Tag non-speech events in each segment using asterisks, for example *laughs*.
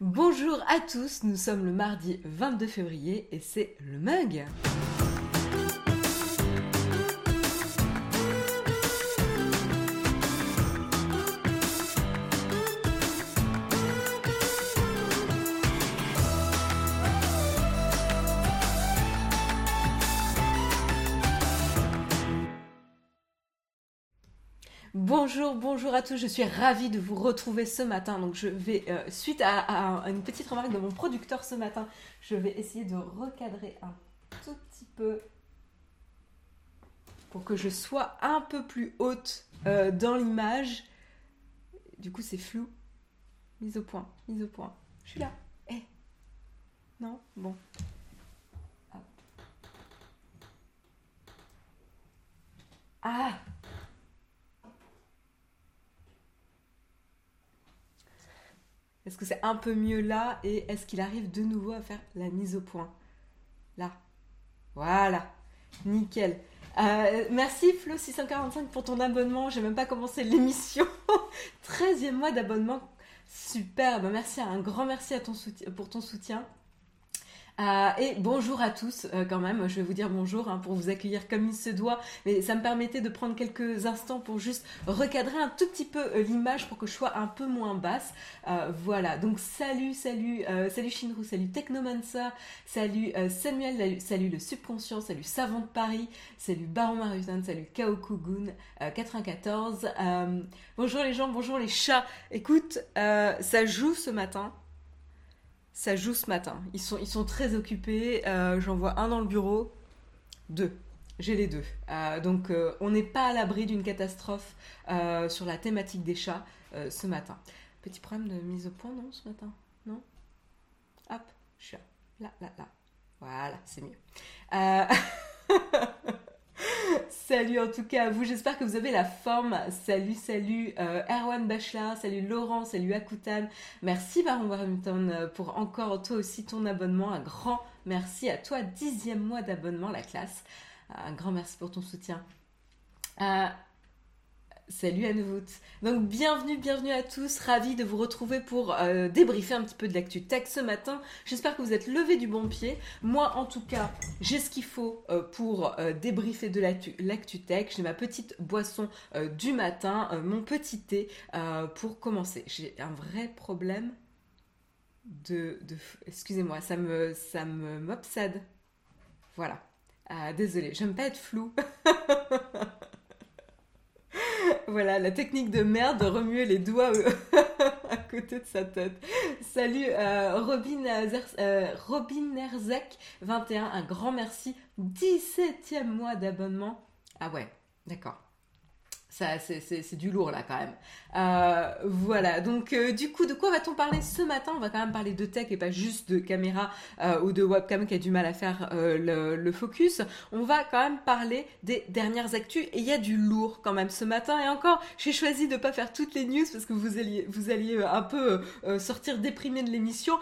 Bonjour à tous, nous sommes le mardi 22 février et c'est le mug. Bonjour, bonjour à tous, je suis ravie de vous retrouver ce matin. Donc je vais, euh, suite à, une petite remarque de mon producteur ce matin, je vais essayer de recadrer un tout petit peu pour que je sois un peu plus haute euh, dans l'image. Du coup c'est flou. Mise au point, mise au point. Je suis là. Eh Non? Bon. Ah Est-ce que c'est un peu mieux là Et est-ce qu'il arrive de nouveau à faire la mise au point Là. Voilà. Nickel. Euh, merci Flo645 pour ton abonnement. J'ai même pas commencé l'émission. *laughs* 13e mois d'abonnement. Super. merci, un grand merci pour ton soutien. Euh, et bonjour à tous euh, quand même, je vais vous dire bonjour hein, pour vous accueillir comme il se doit, mais ça me permettait de prendre quelques instants pour juste recadrer un tout petit peu euh, l'image pour que je sois un peu moins basse. voilà, donc salut, salut, salut Shinru, salut Technomancer, salut Samuel, salut le subconscient, salut Savant de Paris, salut Baron Marusan, salut Kaokugun 94. bonjour les gens, bonjour les chats. Écoute, ça joue ce matin ça joue ce matin. Ils sont, très occupés. Euh, j'en vois un dans le bureau. Deux. J'ai les deux. Euh, donc euh, on n'est pas à l'abri d'une catastrophe sur la thématique des chats ce matin. Petit problème de mise au point, non, ce matin? Non? Hop, chat. Là, là, là. Voilà, c'est mieux. *laughs* *laughs* salut en tout cas à vous, j'espère que vous avez la forme. Salut, salut euh, Erwan Bachelard, salut Laurent, salut Akutan. Merci Baron Warrington euh, pour encore toi aussi ton abonnement. Un grand merci à toi, dixième mois d'abonnement, la classe. Un grand merci pour ton soutien. Euh, Salut à nouveau. Donc bienvenue, bienvenue à tous. Ravi de vous retrouver pour euh, débriefer un petit peu de l'actu tech ce matin. J'espère que vous êtes levés du bon pied. Moi en tout cas, j'ai ce qu'il faut euh, pour euh, débriefer de l'actu tech. J'ai ma petite boisson du matin, mon petit thé pour commencer. J'ai un vrai problème de... de Excusez-moi, ça me ça me m'obsède. Voilà. désolée, j'aime pas être flou. *laughs* voilà, la technique de merde de remuer les doigts euh, *laughs* à côté de sa tête. Salut euh, Robin, euh, Robin Erzek 21, un grand merci. 17e mois d'abonnement. Ah ouais, d'accord c'est du lourd là quand même. Euh, voilà, donc euh, du coup, de quoi va-t-on parler ce matin? On va quand même parler de tech et pas juste de caméra euh, ou de webcam qui a du mal à faire le, focus. On va quand même parler des dernières actus et il y a du lourd quand même ce matin. Et encore, j'ai choisi de pas faire toutes les news parce que vous alliez, vous alliez un peu sortir déprimé de l'émission,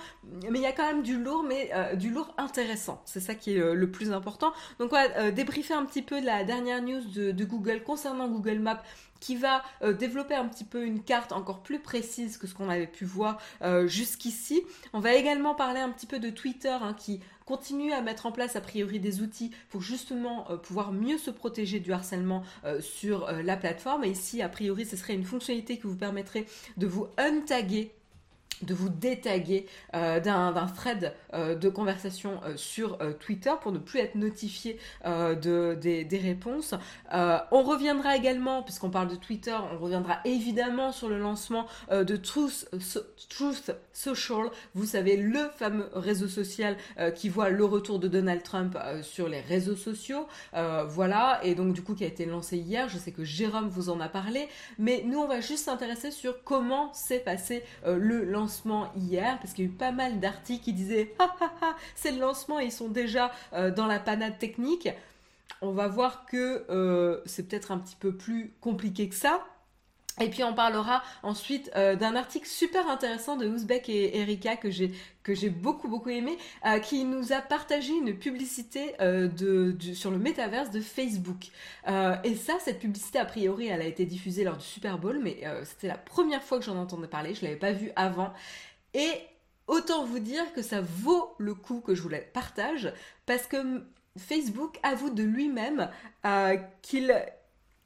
mais il y a quand même du lourd, mais du lourd intéressant. C'est ça qui est le plus important. Donc on va débriefer un petit peu la dernière news de, de Google concernant Google Maps qui va euh, développer un petit peu une carte encore plus précise que ce qu'on avait pu voir euh, jusqu'ici. On va également parler un petit peu de Twitter hein, qui continue à mettre en place a priori des outils pour justement euh, pouvoir mieux se protéger du harcèlement sur la plateforme. Et ici, a priori, ce serait une fonctionnalité qui vous permettrait de vous untaguer de vous détaguer euh, d'un thread euh, de conversation euh, sur Twitter pour ne plus être notifié de, des, réponses. on reviendra également, puisqu'on parle de Twitter, on reviendra évidemment sur le lancement de Truth, Truth, Social, vous savez, le fameux réseau social qui voit le retour de Donald Trump sur les réseaux sociaux. voilà, et donc du coup qui a été lancé hier, je sais que Jérôme vous en a parlé, mais nous on va juste s'intéresser sur comment s'est passé le lancement hier, parce qu'il y a eu pas mal d'articles qui disaient c'est le lancement et ils sont déjà euh, dans la panade technique. On va voir que euh, c'est peut-être un petit peu plus compliqué que ça. Et puis on parlera ensuite euh, d'un article super intéressant de Ouzbek et Erika que j'ai que j'ai beaucoup beaucoup aimé, euh, qui nous a partagé une publicité euh, de, sur le métaverse de Facebook. et ça, cette publicité a priori, elle a été diffusée lors du Super Bowl, mais c'était la première fois que j'en entendais parler. Je l'avais pas vue avant. Et autant vous dire que ça vaut le coup que je vous la partage parce que Facebook avoue de lui-même qu'il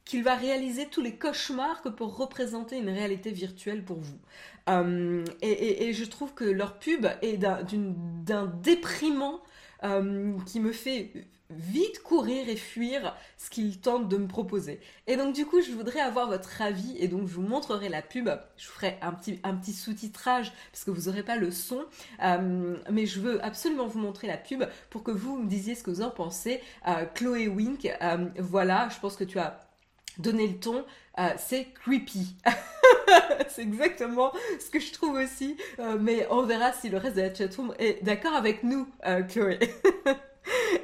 qu'il va réaliser tous les cauchemars que pour représenter une réalité virtuelle pour vous. Euh, et, je trouve que leur pub est d'un déprimant euh, qui me fait vite courir et fuir ce qu'ils tentent de me proposer. Et donc du coup, je voudrais avoir votre avis et donc je vous montrerai la pub. Je vous ferai un petit, sous-titrage parce que vous n'aurez pas le son. Euh, mais je veux absolument vous montrer la pub pour que vous me disiez ce que vous en pensez. Chloé Wink, voilà, je pense que tu as donné le ton. c'est creepy. *laughs* c'est exactement ce que je trouve aussi. mais on verra si le reste de la chatroom est d'accord avec nous, Chloé. *laughs*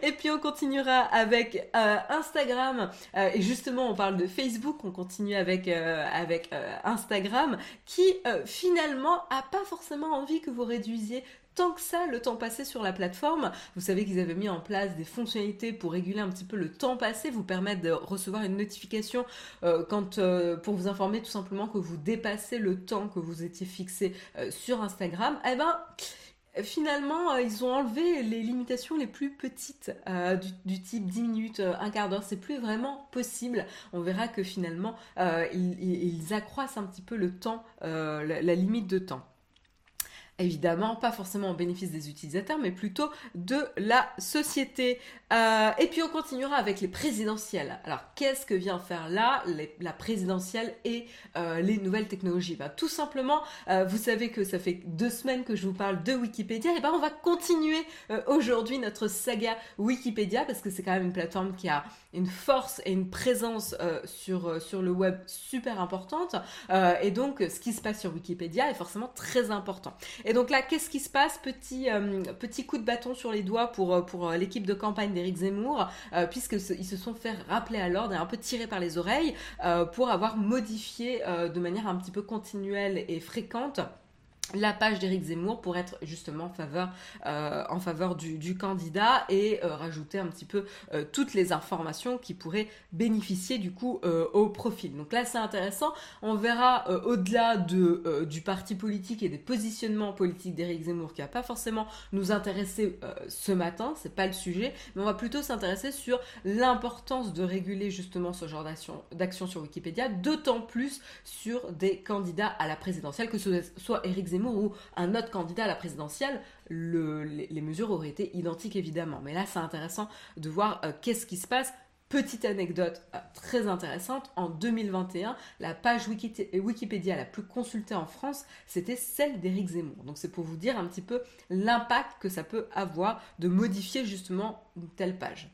Et puis on continuera avec euh, Instagram. Euh, et justement, on parle de Facebook, on continue avec, euh, avec Instagram, qui finalement a pas forcément envie que vous réduisiez tant que ça le temps passé sur la plateforme. Vous savez qu'ils avaient mis en place des fonctionnalités pour réguler un petit peu le temps passé, vous permettre de recevoir une notification quand, pour vous informer tout simplement que vous dépassez le temps que vous étiez fixé sur Instagram. Eh ben finalement, euh, ils ont enlevé les limitations les plus petites euh, du, type 10 minutes, euh, un quart d'heure. C'est plus vraiment possible. On verra que finalement, ils, accroissent un petit peu le temps, la limite de temps. Évidemment, pas forcément au bénéfice des utilisateurs, mais plutôt de la société. Euh, et puis on continuera avec les présidentielles. Alors qu'est-ce que vient faire là la présidentielle et euh, les nouvelles technologies? Ben, Tout simplement, euh, vous savez que ça fait deux semaines que je vous parle de Wikipédia, et ben on va continuer aujourd'hui notre saga Wikipédia parce que c'est quand même une plateforme qui a une force et une présence sur, sur le web super importante. et donc ce qui se passe sur Wikipédia est forcément très important. Et donc là, qu'est-ce qui se passe? Petit, euh, petit coup de bâton sur les doigts pour, euh, pour euh, l'équipe de campagne d'Éric Zemmour, puisqu'ils se sont fait rappeler à l'ordre et un peu tirer par les oreilles pour avoir modifié de manière un petit peu continuelle et fréquente la page d'Éric Zemmour pour être justement en faveur, euh, en faveur du, candidat et euh, rajouter un petit peu euh, toutes les informations qui pourraient bénéficier du coup au profil. Donc là c'est intéressant, on verra au-delà de, du parti politique et des positionnements politiques d'Éric Zemmour qui va pas forcément nous intéresser ce matin, c'est pas le sujet, mais on va plutôt s'intéresser sur l'importance de réguler justement ce genre d'action sur Wikipédia, d'autant plus sur des candidats à la présidentielle, que ce soit Éric Zemmour ou un autre candidat à la présidentielle, les, mesures auraient été identiques évidemment. Mais là, c'est intéressant de voir euh, qu'est-ce qui se passe. Petite anecdote euh, très intéressante, en 2021, la page Wikipédia la plus consultée en France, c'était celle d'Éric Zemmour. Donc c'est pour vous dire un petit peu l'impact que ça peut avoir de modifier justement une telle page.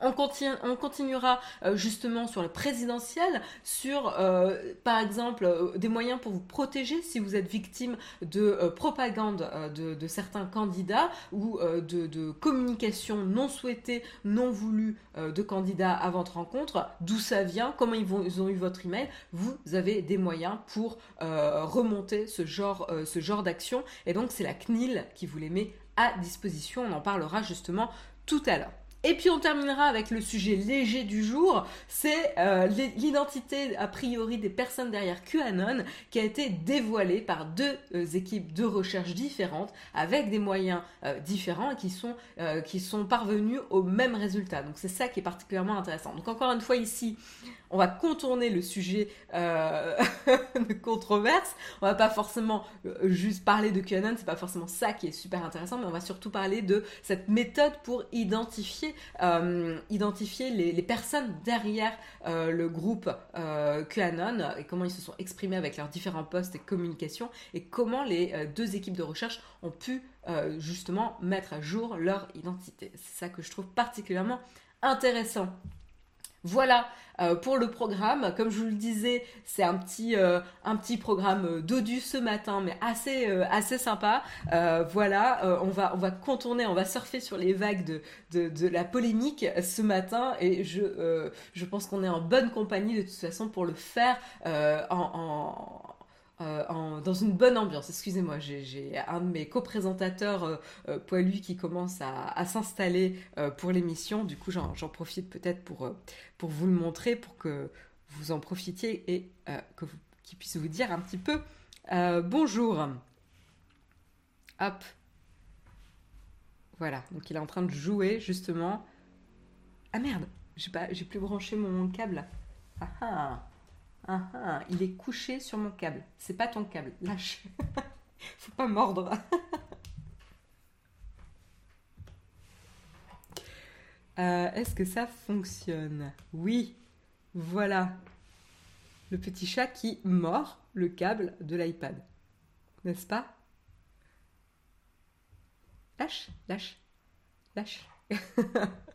On, continuera euh, justement sur le présidentiel, sur euh, par exemple euh, des moyens pour vous protéger si vous êtes victime de propagande de, certains candidats ou de, communication non souhaitée, non voulue de candidats à votre rencontre, d'où ça vient, comment ils, ont eu votre email, vous avez des moyens pour remonter ce genre d'action. Et donc c'est la CNIL qui vous les met à disposition. On en parlera justement tout à l'heure. Et puis on terminera avec le sujet léger du jour, c'est euh, l'identité a priori des personnes derrière QAnon qui a été dévoilée par deux euh, équipes de recherche différentes avec des moyens euh, différents et qui sont, qui sont parvenus au même résultat. Donc c'est ça qui est particulièrement intéressant. Donc encore une fois ici, on va contourner le sujet *laughs* de controverse. On va pas forcément juste parler de QAnon, c'est pas forcément ça qui est super intéressant, mais on va surtout parler de cette méthode pour identifier, euh, identifier les, personnes derrière le groupe QAnon et comment ils se sont exprimés avec leurs différents postes et communications et comment les deux équipes de recherche ont pu justement mettre à jour leur identité. C'est ça que je trouve particulièrement intéressant. Voilà euh, pour le programme. Comme je vous le disais, c'est un petit, euh, un petit programme euh, dodu ce matin, mais assez, assez sympa. voilà, on, va, on va contourner, on va surfer sur les vagues de, de, de la polémique ce matin et je, je pense qu'on est en bonne compagnie de toute façon pour le faire en euh, dans une bonne ambiance. Excusez-moi, j'ai un de mes co-présentateurs euh, euh, poilus qui commence à, s'installer pour l'émission. Du coup, j'en profite peut-être pour, pour vous le montrer, pour que vous en profitiez et que qu'il puisse vous dire un petit peu bonjour. Hop. Voilà, donc il est en train de jouer justement. Ah merde, j'ai plus branché mon câble. Ah ah, ah ah, il est couché sur mon câble. C'est pas ton câble, lâche. *laughs* Faut pas mordre. *laughs* Euh, est-ce que ça fonctionne? Oui, voilà. Le petit chat qui mord le câble de l'iPad. N'est-ce pas? Lâche, lâche, lâche. *laughs*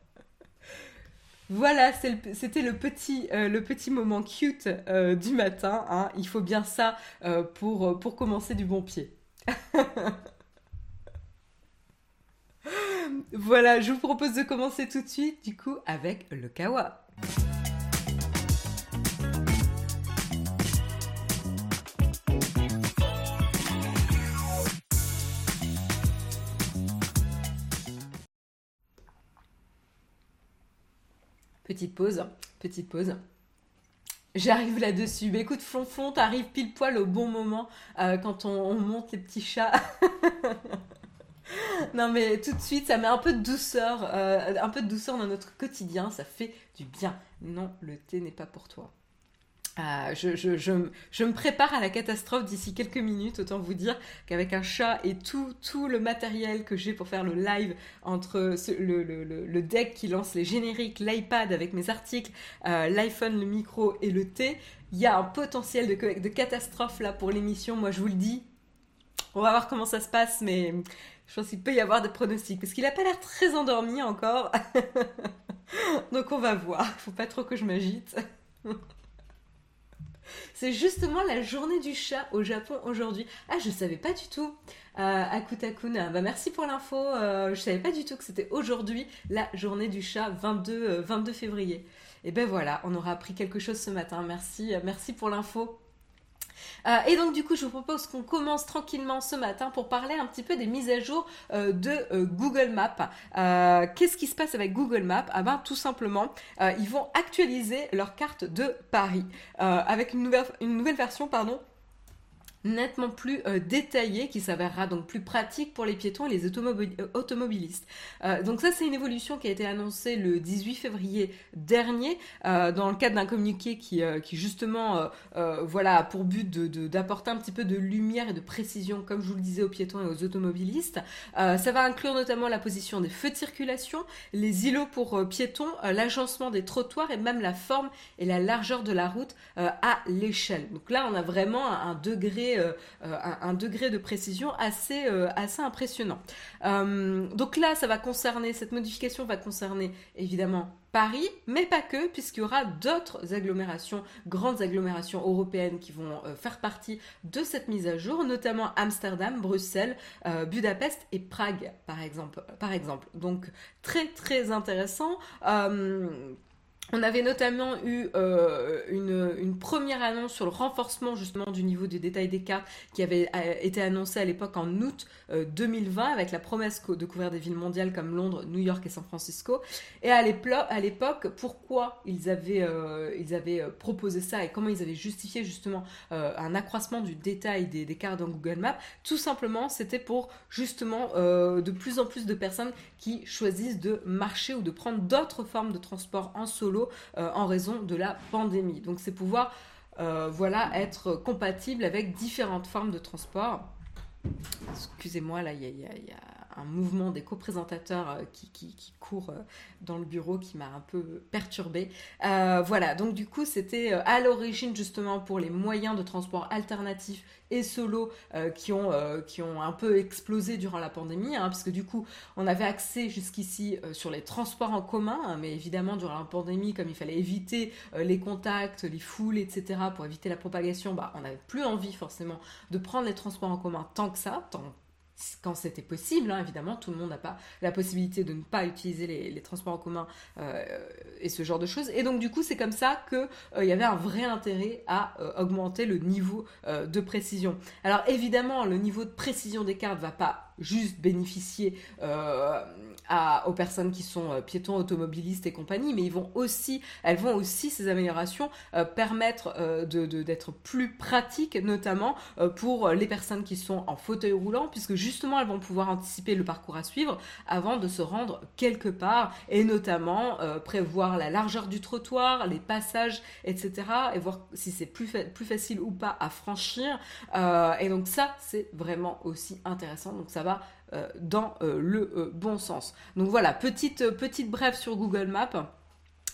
voilà, c'était le, petit, euh, le petit moment cute euh, du matin. Hein. Il faut bien ça pour, pour commencer du bon pied. *laughs* voilà, je vous propose de commencer tout de suite, du coup, avec le kawa. Petite pause, petite pause. J'arrive là-dessus. Mais écoute, Flonflon, t'arrives pile poil au bon moment euh, quand on, monte les petits chats. *laughs* non mais tout de suite, ça met un peu de douceur, euh, un peu de douceur dans notre quotidien. Ça fait du bien. Non, le thé n'est pas pour toi. Ah, je, me prépare à la catastrophe d'ici quelques minutes, autant vous dire qu'avec un chat et tout, le matériel que j'ai pour faire le live entre le, deck qui lance les génériques, l'iPad avec mes articles, euh, l'iPhone, le micro et le thé, il y a un potentiel de, de catastrophe là pour l'émission, moi je vous le dis. On va voir comment ça se passe, mais je pense qu'il peut y avoir des pronostics, parce qu'il n'a pas l'air très endormi encore. *laughs* Donc on va voir, faut pas trop que je m'agite. *laughs* C'est justement la journée du chat au Japon aujourd'hui. Ah, je savais pas du tout. Euh, Akutakun, bah merci pour l'info. Euh, je savais pas du tout que c'était aujourd'hui la journée du chat, 22, 22 euh, février. Et ben voilà, on aura appris quelque chose ce matin. Merci, euh, merci pour l'info. Euh, et donc du coup, je vous propose qu'on commence tranquillement ce matin pour parler un petit peu des mises à jour euh, de euh, Google Maps. Qu'est-ce qui se passe avec Google Maps? Ah ben tout simplement, ils vont actualiser leur carte de Paris avec une nouvelle, une nouvelle version pardon nettement plus euh, détaillé qui s'avérera donc plus pratique pour les piétons et les euh, automobilistes. Euh, donc ça c'est une évolution qui a été annoncée le 18 février dernier dans le cadre d'un communiqué qui, qui justement voilà a pour but d'apporter de, un petit peu de lumière et de précision comme je vous le disais aux piétons et aux automobilistes. ça va inclure notamment la position des feux de circulation, les îlots pour piétons, l'agencement des trottoirs et même la forme et la largeur de la route à l'échelle. Donc là on a vraiment un degré euh, euh, un, degré de précision assez, euh, assez impressionnant. donc là, ça va concerner, cette modification va concerner évidemment Paris, mais pas que, puisqu'il y aura d'autres agglomérations, grandes agglomérations européennes qui vont faire partie de cette mise à jour, notamment Amsterdam, Bruxelles, Budapest et Prague, par exemple. Par exemple. Donc très très intéressant. On avait notamment eu euh, une, première annonce sur le renforcement justement du niveau des détails des cartes qui avait euh, été annoncé à l'époque en août 2020 euh, avec la promesse de couvrir des villes mondiales comme Londres, New York et San Francisco. Et à l'époque, pourquoi ils avaient, ils avaient proposé ça et comment ils avaient justifié justement un accroissement du détail des, des, cartes dans Google Maps? Tout simplement, c'était pour justement de plus en plus de personnes qui choisissent de marcher ou de prendre d'autres formes de transport en solo euh, en raison de la pandémie. Donc c'est pouvoir euh, voilà, être compatible avec différentes formes de transport. Excusez-moi, là, il y, a, un mouvement des coprésentateurs euh, qui, court dans le bureau qui m'a un peu perturbée. voilà, donc du coup, c'était à l'origine justement pour les moyens de transport alternatifs et solo euh, qui, ont, euh, qui ont un peu explosé durant la pandémie, hein, parce que du coup, on avait accès jusqu'ici euh, sur les transports en commun, hein, mais évidemment, durant la pandémie, comme il fallait éviter les contacts, les foules, etc., pour éviter la propagation, bah, on n'avait plus envie forcément de prendre les transports en commun tant que ça, tant quand c'était possible, hein, évidemment, tout le monde n'a pas la possibilité de ne pas utiliser les, transports en commun euh, et ce genre de choses. Et donc du coup, c'est comme ça qu'il euh, y avait un vrai intérêt à euh, augmenter le niveau de précision. Alors évidemment, le niveau de précision des cartes va pas juste bénéficier aux personnes qui sont piétons, automobilistes et compagnie, mais ils vont aussi, elles vont aussi, ces améliorations, permettre d'être plus pratiques, notamment pour les personnes qui sont en fauteuil roulant, puisque justement, elles vont pouvoir anticiper le parcours à suivre avant de se rendre quelque part, et notamment prévoir la largeur du trottoir, les passages, etc., et voir si c'est plus, plus facile ou pas à franchir. Euh, et donc ça, c'est vraiment aussi intéressant. Donc ça va euh, dans euh, le bon sens. Donc voilà, petite, petite brève sur Google Maps.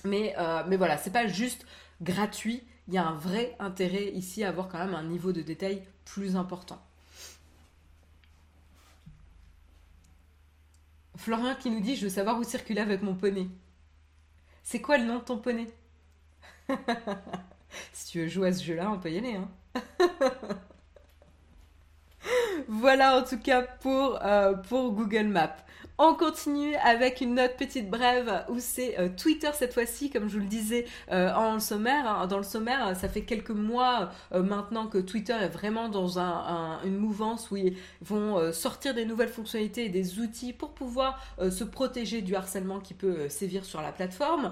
Mais, mais voilà, c'est pas juste gratuit. Il y a un vrai intérêt ici à avoir quand même un niveau de détail plus important. Florian qui nous dit Je veux savoir où circuler avec mon poney. C'est quoi le nom de ton poney? *laughs* Si tu veux jouer à ce jeu-là, on peut y aller. Hein *laughs* voilà en tout cas pour, euh, Google Maps. On continue avec une autre petite brève où c'est euh, Twitter cette fois-ci, comme je vous le disais euh, en sommaire. Hein. dans le sommaire, ça fait quelques mois euh, maintenant que Twitter est vraiment dans une mouvance où ils vont sortir des nouvelles fonctionnalités et des outils pour pouvoir se protéger du harcèlement qui peut sévir sur la plateforme.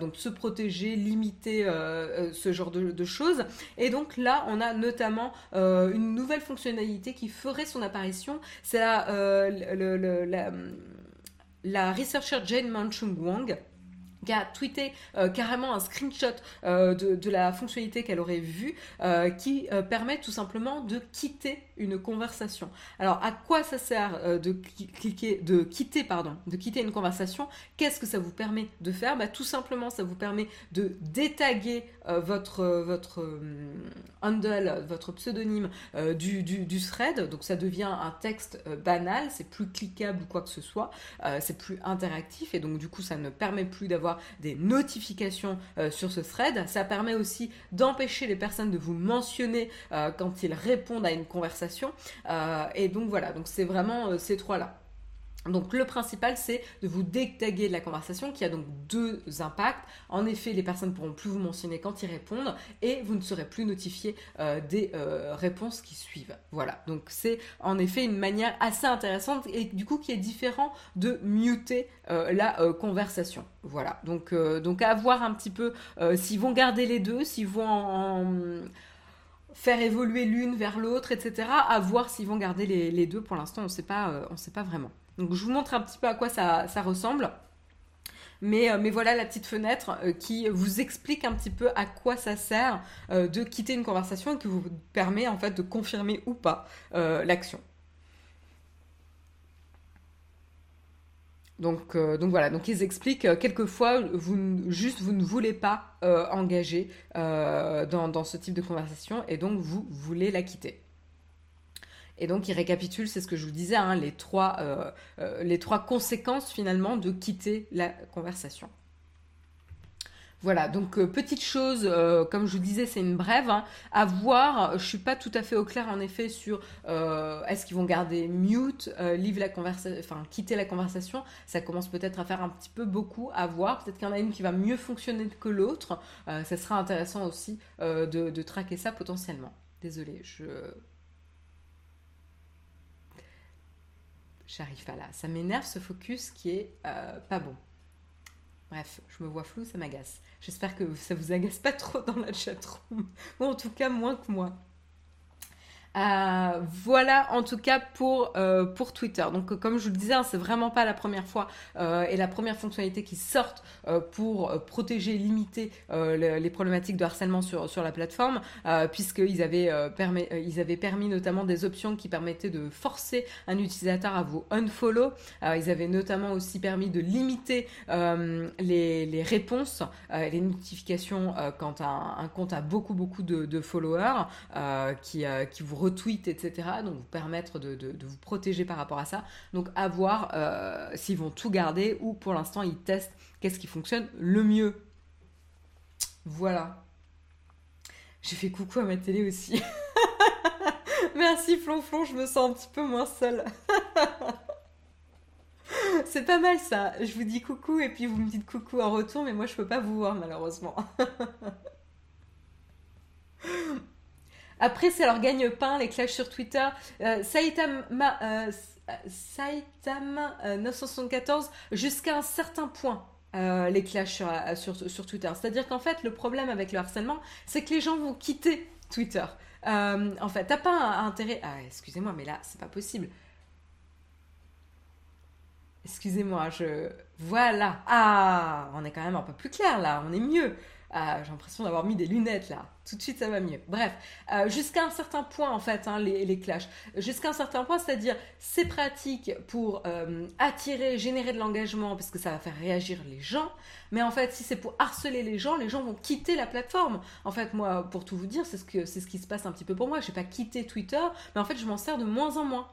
donc se protéger, limiter ce genre de, choses. Et donc là, on a notamment une nouvelle fonctionnalité qui ferait son apparition. C'est la la researcher Jane Manchung Wang qui a tweeté euh, carrément un screenshot euh, de, la fonctionnalité qu'elle aurait vue euh, qui permet tout simplement de quitter une conversation. Alors à quoi ça sert de cliquer, de quitter pardon, de quitter une conversation? Qu'est-ce que ça vous permet de faire? Bah, Tout simplement, ça vous permet de détaguer votre votre handle, votre pseudonyme du, du, thread. Donc ça devient un texte banal, c'est plus cliquable ou quoi que ce soit, c'est plus interactif et donc du coup ça ne permet plus d'avoir des notifications euh, sur ce thread. Ça permet aussi d'empêcher les personnes de vous mentionner euh, quand ils répondent à une conversation. Euh, et donc voilà, donc c'est vraiment ces trois-là. Donc le principal, c'est de vous détaguer de la conversation qui a donc deux impacts. En effet, les personnes ne pourront plus vous mentionner quand ils répondent et vous ne serez plus notifié euh, des euh, réponses qui suivent. Voilà, donc c'est en effet une manière assez intéressante et du coup qui est différent de muter euh, la conversation. Voilà, donc, donc à voir un petit peu s'ils vont garder les deux, s'ils vont faire évoluer l'une vers l'autre, etc. À voir s'ils vont garder les, les deux. Pour l'instant, on ne sait pas vraiment. Donc je vous montre un petit peu à quoi ça, ressemble. Mais, euh, mais, voilà la petite fenêtre euh, qui vous explique un petit peu à quoi ça sert euh, de quitter une conversation et qui vous permet en fait de confirmer ou pas l'action. Donc, voilà, donc ils expliquent quelquefois vous juste vous ne voulez pas engager dans, ce type de conversation et donc vous voulez la quitter. Et donc, il récapitule, c'est ce que je vous disais, hein, les, trois, euh, euh, les trois conséquences finalement de quitter la conversation. Voilà, donc euh, petite chose, comme je vous disais, c'est une brève. Hein, à voir, je suis pas tout à fait au clair en effet sur est-ce qu'ils vont garder mute, leave la conversation, quitter la conversation. Ça commence peut-être à faire un petit peu beaucoup à voir. Peut-être qu'il y en a une qui va mieux fonctionner que l'autre. ça sera intéressant aussi de, de traquer ça potentiellement. Désolée, je J'arrive pas là. Ça m'énerve ce focus qui est euh, pas bon. Bref, je me vois flou, ça m'agace. J'espère que ça vous agace pas trop dans la chatroom. Ou en tout cas, moins que moi. Euh, voilà en tout cas pour, euh, pour Twitter. Donc comme je vous le disais, hein, c'est vraiment pas la première fois euh, et la première fonctionnalité qui sortent pour protéger, limiter les problématiques de harcèlement sur, sur la plateforme, puisqu'ils avaient, permis, ils avaient permis notamment des options qui permettaient de forcer un utilisateur à vous unfollow. ils avaient notamment aussi permis de limiter les, les, réponses, les notifications quand un, un, compte a beaucoup beaucoup de, de followers qui, qui vous retweet, etc. Donc vous permettre de, vous protéger par rapport à ça. Donc à voir euh, s'ils vont tout garder ou pour l'instant ils testent qu'est-ce qui fonctionne le mieux. Voilà. J'ai fait coucou à ma télé aussi. *laughs* Merci Flonflon, je me sens un petit peu moins seule. *laughs* C'est pas mal ça. Je vous dis coucou et puis vous me dites coucou en retour, mais moi je peux pas vous voir malheureusement. *laughs* Après, c'est leur gagne-pain, les clashs sur Twitter. Saitama, Saitama 974, jusqu'à un certain point. les clashs sur, sur, Twitter. C'est-à-dire qu'en fait, le problème avec le harcèlement, c'est que les gens vont quitter Twitter. en fait, t'as pas intérêt. Ah, excusez-moi, mais là, c'est pas possible. Excusez-moi, je. Voilà. Ah, on est quand même un peu plus clair là, on est mieux. Ah, j'ai l'impression d'avoir mis des lunettes là. Tout de suite, ça va mieux. Bref, euh, jusqu'à un certain point en fait, hein, les, les, clashs. Jusqu'à un certain point, c'est-à-dire c'est pratique pour euh, attirer, générer de l'engagement parce que ça va faire réagir les gens. Mais en fait, si c'est pour harceler les gens, les gens vont quitter la plateforme. En fait, moi, pour tout vous dire, c'est ce que c'est ce qui se passe un petit peu pour moi. Je n'ai pas quitté Twitter, mais en fait, je m'en sers de moins en moins.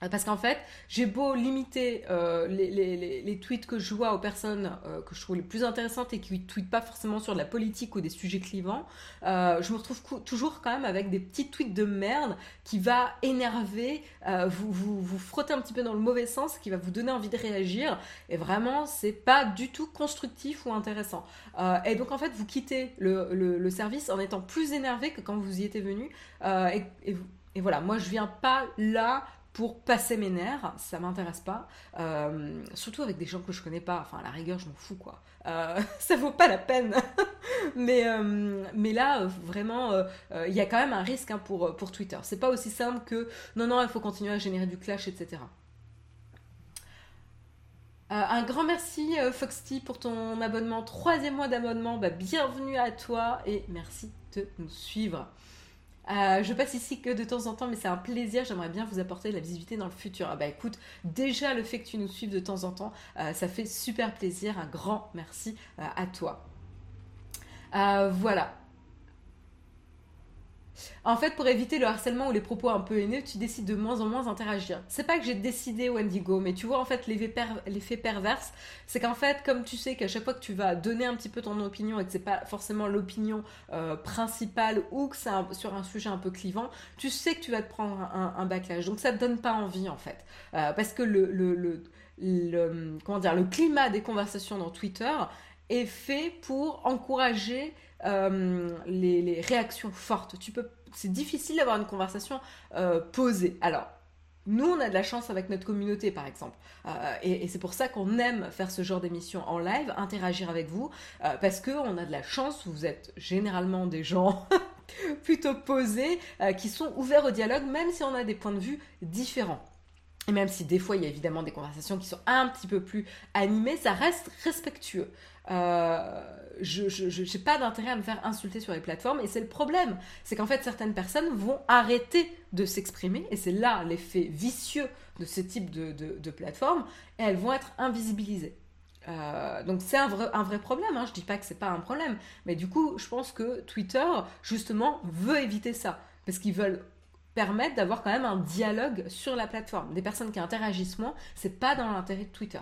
Parce qu'en fait, j'ai beau limiter euh, les, tweets que je vois aux personnes euh, que je trouve les plus intéressantes et qui ne tweetent pas forcément sur de la politique ou des sujets clivants, euh, je me retrouve toujours quand même avec des petits tweets de merde qui va énerver, vous, vous, vous frotter un petit peu dans le mauvais sens, qui va vous donner envie de réagir. Et vraiment, c'est pas du tout constructif ou intéressant. et donc en fait, vous quittez le, le, service en étant plus énervé que quand vous y étiez venu. Et, et voilà, moi je viens pas là pour passer mes nerfs, ça m'intéresse pas. Euh, surtout avec des gens que je connais pas. Enfin, à la rigueur, je m'en fous, quoi. Euh, *laughs* ça vaut pas la peine. *laughs* mais, euh, mais là, vraiment, il y a quand même un risque hein, pour, pour Twitter. C'est pas aussi simple que non, non, il faut continuer à générer du clash, etc. un grand merci Foxty pour ton abonnement, troisième mois d'abonnement. Bah, bienvenue à toi et merci de nous suivre. Euh, je passe ici que de temps en temps, mais c'est un plaisir. J'aimerais bien vous apporter de la visibilité dans le futur. Ah bah écoute, déjà le fait que tu nous suives de temps en temps, euh, ça fait super plaisir. Un grand merci euh, à toi. voilà. En fait, pour éviter le harcèlement ou les propos un peu haineux, tu décides de moins en moins interagir. C'est pas que j'ai décidé Wendigo, mais tu vois en fait l'effet perverse, c'est qu'en fait, comme tu sais qu'à chaque fois que tu vas donner un petit peu ton opinion et que c'est pas forcément l'opinion euh, principale ou que c'est sur un sujet un peu clivant, tu sais que tu vas te prendre un, backlash. Donc ça te donne pas envie en fait, euh, parce que le, comment dire, le climat des conversations dans Twitter est fait pour encourager euh, les, réactions fortes. Tu peux, c'est difficile d'avoir une conversation euh, posée. Alors, nous, on a de la chance avec notre communauté, par exemple. Euh, et, c'est pour ça qu'on aime faire ce genre d'émission en live, interagir avec vous, parce qu'on a de la chance, vous êtes généralement des gens *laughs* plutôt posés, qui sont ouverts au dialogue, même si on a des points de vue différents. Et même si des fois il y a évidemment des conversations qui sont un petit peu plus animées, ça reste respectueux. Euh, je n'ai pas d'intérêt à me faire insulter sur les plateformes et c'est le problème. C'est qu'en fait certaines personnes vont arrêter de s'exprimer et c'est là l'effet vicieux de ce type de, de, plateforme et elles vont être invisibilisées. Euh, donc c'est un vrai, problème, hein. je dis pas que c'est pas un problème, mais du coup je pense que Twitter justement veut éviter ça parce qu'ils veulent permettre d'avoir quand même un dialogue sur la plateforme. Des personnes qui interagissent moins, c'est pas dans l'intérêt de Twitter.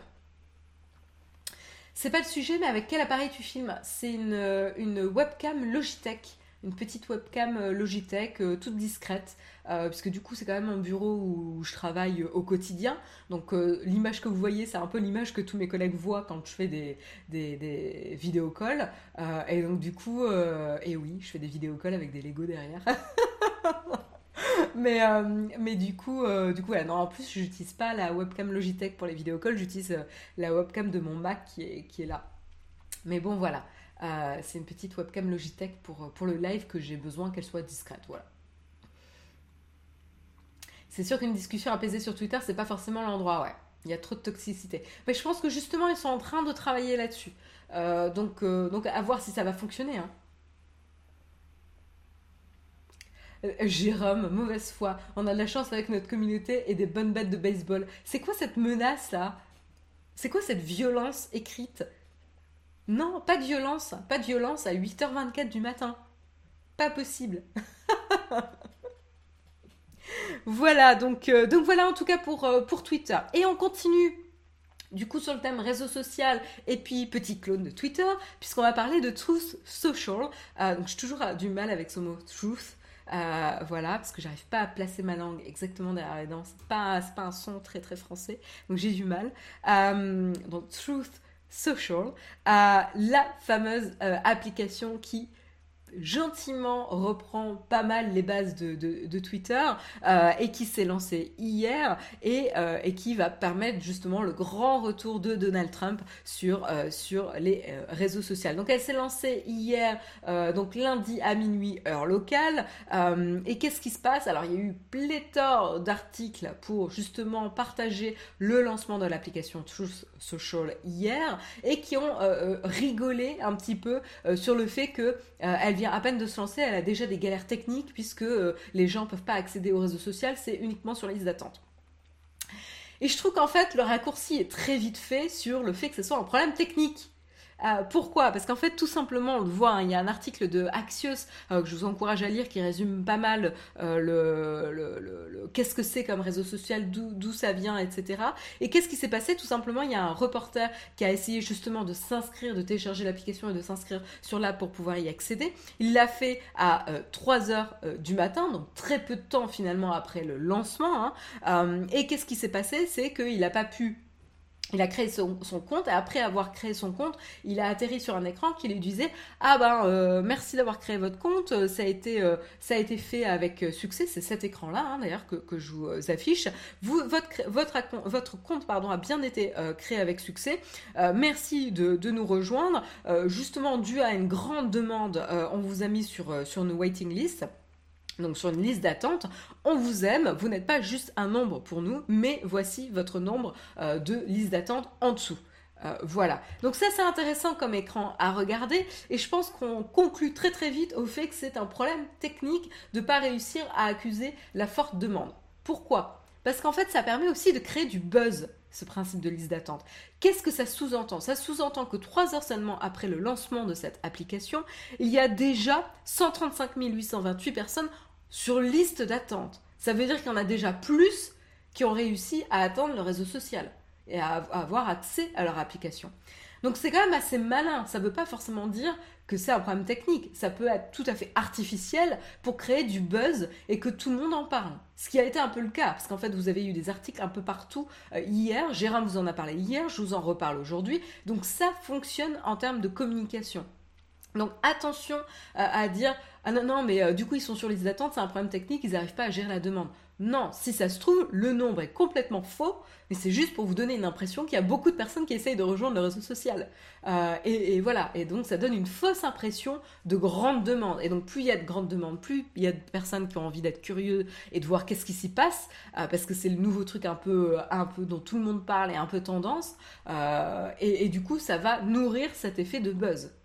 C'est pas le sujet, mais avec quel appareil tu filmes? C'est une, une, webcam Logitech, une petite webcam euh, Logitech euh, toute discrète, euh, puisque du coup c'est quand même un bureau où je travaille au quotidien. Donc l'image que vous voyez, c'est un peu l'image que tous mes collègues voient quand je fais des, des, des vidéocalls. et donc du coup, et oui, je fais des vidéocalls avec des Lego derrière. *laughs* *laughs* mais, euh, mais du coup, euh, du coup non, en plus, j'utilise pas la webcam Logitech pour les vidéocalls, j'utilise euh, la webcam de mon Mac qui est, qui est là. Mais bon, voilà. c'est une petite webcam Logitech pour, pour le live que j'ai besoin qu'elle soit discrète. Voilà. C'est sûr qu'une discussion apaisée sur Twitter, c'est pas forcément l'endroit, ouais. Il y a trop de toxicité. Mais je pense que justement, ils sont en train de travailler là-dessus. donc, donc, à voir si ça va fonctionner. Hein. Euh, Jérôme, mauvaise foi. On a de la chance avec notre communauté et des bonnes bêtes de baseball. C'est quoi cette menace là? C'est quoi cette violence écrite? Non, pas de violence. Pas de violence à 8h24 du matin. Pas possible. *laughs* voilà, donc, euh, donc voilà en tout cas pour, euh, pour Twitter. Et on continue du coup sur le thème réseau social et puis petit clone de Twitter, puisqu'on va parler de Truth Social. donc j'ai toujours du mal avec ce mot Truth. Euh, voilà, parce que j'arrive pas à placer ma langue exactement derrière les dents. C'est pas, pas un son très très français, donc j'ai du mal. Euh, donc Truth Social, euh, la fameuse application qui gentiment reprend pas mal les bases de, Twitter euh, et qui s'est lancé hier euh, et, qui va permettre justement le grand retour de Donald Trump sur, euh, sur les réseaux sociaux. Donc elle s'est lancée hier, donc lundi à minuit, heure locale. et qu'est-ce qui se passe? Alors il y a eu pléthore d'articles pour justement partager le lancement de l'application Truth Social hier et qui ont rigolé un petit peu sur le fait que elle vient à peine de se lancer, elle a déjà des galères techniques puisque euh, les gens ne peuvent pas accéder au réseau social, c'est uniquement sur la liste d'attente. Et je trouve qu'en fait, le raccourci est très vite fait sur le fait que ce soit un problème technique. Euh, pourquoi? Parce qu'en fait, tout simplement, on le voit, hein, il y a un article de Axios euh, que je vous encourage à lire qui résume pas mal euh, le, qu'est-ce que c'est comme réseau social, d'où ça vient, etc. Et qu'est-ce qui s'est passé? Tout simplement, il y a un reporter qui a essayé justement de s'inscrire, de télécharger l'application et de s'inscrire sur l'app pour pouvoir y accéder. Il l'a fait à 3 heures du matin, donc très peu de temps finalement après le lancement. Hein. et qu'est-ce qui s'est passé? C'est qu'il n'a pas pu il a créé son, compte et après avoir créé son compte, il a atterri sur un écran qui lui disait ah ben euh, merci d'avoir créé votre compte, ça a été euh, fait avec succès, c'est cet écran là hein, d'ailleurs que, je vous euh, affiche. Votre compte pardon a bien été créé avec succès. merci de, nous rejoindre. justement dû à une grande demande, on vous a mis sur sur nos waiting list donc sur une liste d'attente, on vous aime, vous n'êtes pas juste un nombre pour nous, mais voici votre nombre euh, de liste d'attente en dessous. Euh, voilà. Donc ça c'est intéressant comme écran à regarder et je pense qu'on conclut très très vite au fait que c'est un problème technique de ne pas réussir à accuser la forte demande. Pourquoi? Parce qu'en fait ça permet aussi de créer du buzz ce principe de liste d'attente. Qu'est-ce que ça sous-entend? Ça sous-entend que trois heures seulement après le lancement de cette application, il y a déjà 135 828 personnes sur liste d'attente. Ça veut dire qu'il y en a déjà plus qui ont réussi à atteindre le réseau social et à avoir accès à leur application. Donc c'est quand même assez malin. Ça ne veut pas forcément dire que c'est un problème technique. Ça peut être tout à fait artificiel pour créer du buzz et que tout le monde en parle. Ce qui a été un peu le cas, parce qu'en fait vous avez eu des articles un peu partout euh, hier. Gérard vous en a parlé hier, je vous en reparle aujourd'hui. Donc ça fonctionne en termes de communication. Donc attention euh, à dire ah non non mais euh, du coup ils sont sur les d'attente, c'est un problème technique, ils n'arrivent pas à gérer la demande. Non, si ça se trouve, le nombre est complètement faux, mais c'est juste pour vous donner une impression qu'il y a beaucoup de personnes qui essayent de rejoindre le réseau social. Euh, et, voilà, et donc ça donne une fausse impression de grande demande. Et donc plus il y a de grandes demandes, plus il y a de personnes qui ont envie d'être curieux et de voir qu'est-ce qui s'y passe, parce que c'est le nouveau truc un peu, un peu dont tout le monde parle et un peu tendance. et du coup, ça va nourrir cet effet de buzz.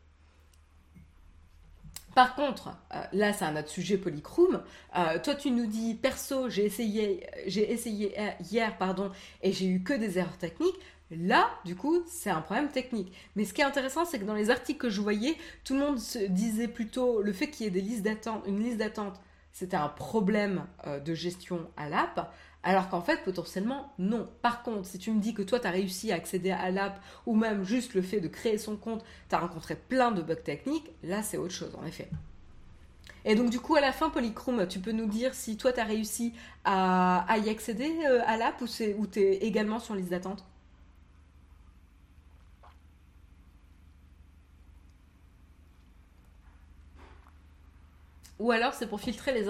Par contre, euh, là c'est un autre sujet polychrome. Euh, toi tu nous dis perso j'ai essayé j'ai essayé hier pardon et j'ai eu que des erreurs techniques. Là, du coup, c'est un problème technique. Mais ce qui est intéressant, c'est que dans les articles que je voyais, tout le monde se disait plutôt le fait qu'il y ait des listes d'attente, une liste d'attente, c'était un problème euh, de gestion à l'app. Alors qu'en fait, potentiellement, non. Par contre, si tu me dis que toi, tu as réussi à accéder à l'app, ou même juste le fait de créer son compte, tu as rencontré plein de bugs techniques, là, c'est autre chose, en effet. Et donc, du coup, à la fin, Polychrome, tu peux nous dire si toi, tu as réussi à, y accéder euh, à l'app ou tu es également sur liste d'attente? Ou alors c'est pour filtrer les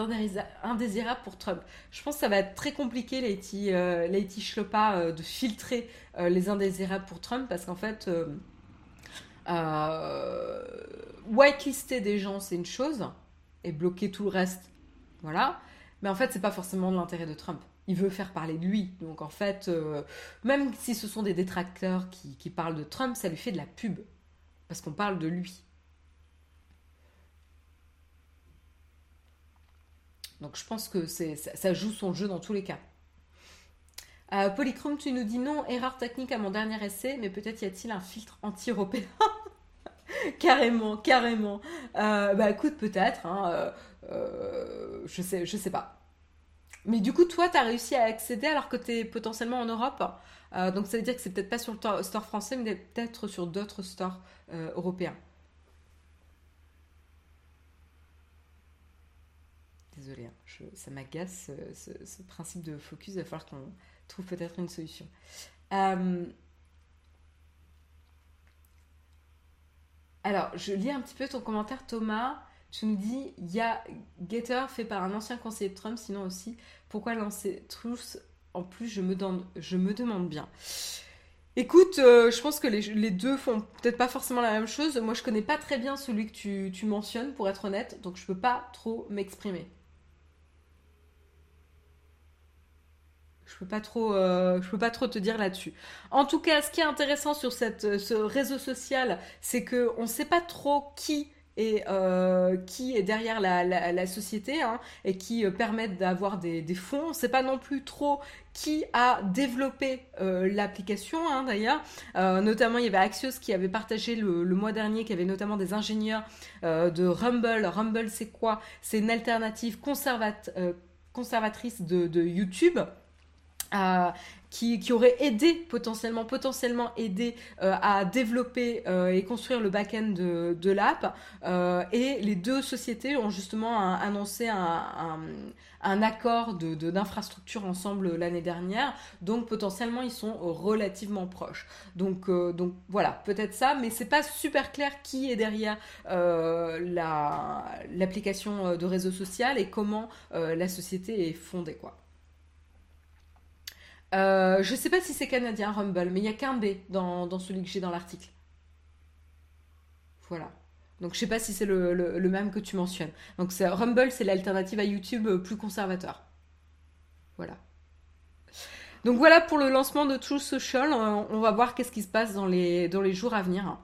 indésirables pour Trump. Je pense que ça va être très compliqué, Lady, euh, euh, de filtrer euh, les indésirables pour Trump parce qu'en fait, whitelister des gens c'est une chose et bloquer tout le reste, voilà. Mais en fait, c'est pas forcément de l'intérêt de Trump. Il veut faire parler de lui. Donc en fait, même si ce sont des détracteurs qui parlent de Trump, ça lui fait de la pub. Parce qu'on parle de lui. Donc je pense que ça, joue son jeu dans tous les cas. Euh, Polychrome, tu nous dis non, erreur technique à mon dernier essai, mais peut-être y a-t-il un filtre anti-européen *laughs* Carrément, carrément. Euh, bah écoute, peut-être. Hein, euh, je sais, je sais pas. Mais du coup, toi, tu as réussi à accéder alors que tu es potentiellement en Europe. donc ça veut dire que c'est peut-être pas sur le store français, mais peut-être sur d'autres stores européens. Désolée, hein, ça m'agace ce, principe de focus. Il va falloir qu'on trouve peut-être une solution. Euh, alors, je lis un petit peu ton commentaire, Thomas. Tu nous dis, il y a Getter fait par un ancien conseiller de Trump, sinon aussi, pourquoi lancer Truth En plus, je me, je me demande bien. Écoute, euh, je pense que les, deux font peut-être pas forcément la même chose. Moi, je connais pas très bien celui que tu, tu mentionnes, pour être honnête, donc je peux pas trop m'exprimer. Je peux pas trop, euh, je peux pas trop te dire là-dessus. En tout cas, ce qui est intéressant sur cette, ce réseau social, c'est que on sait pas trop qui euh, qui est derrière la, société hein, et qui euh, permettent d'avoir des, fonds. On ne sait pas non plus trop qui a développé euh, l'application hein, d'ailleurs. notamment, il y avait Axios qui avait partagé le, mois dernier, qui avait notamment des ingénieurs de Rumble. Rumble, c'est quoi? C'est une alternative conservatrice de, YouTube qui, aurait aidé potentiellement, potentiellement aidé euh, à développer euh, et construire le back-end de, de l'app. Euh, et les deux sociétés ont justement annoncé un, un, accord d'infrastructure de, ensemble l'année dernière. Donc potentiellement, ils sont relativement proches. Donc, donc voilà, peut-être ça, mais c'est pas super clair qui est derrière l'application de réseau social et comment la société est fondée, quoi. Euh, je sais pas si c'est canadien Rumble, mais il n'y a qu'un B dans, celui que j'ai dans l'article. Voilà. Donc je sais pas si c'est le, même que tu mentionnes. Donc Rumble, c'est l'alternative à YouTube euh, plus conservateur. Voilà. Donc voilà pour le lancement de True Social. Euh, on va voir qu'est-ce qui se passe dans les, dans les jours à venir.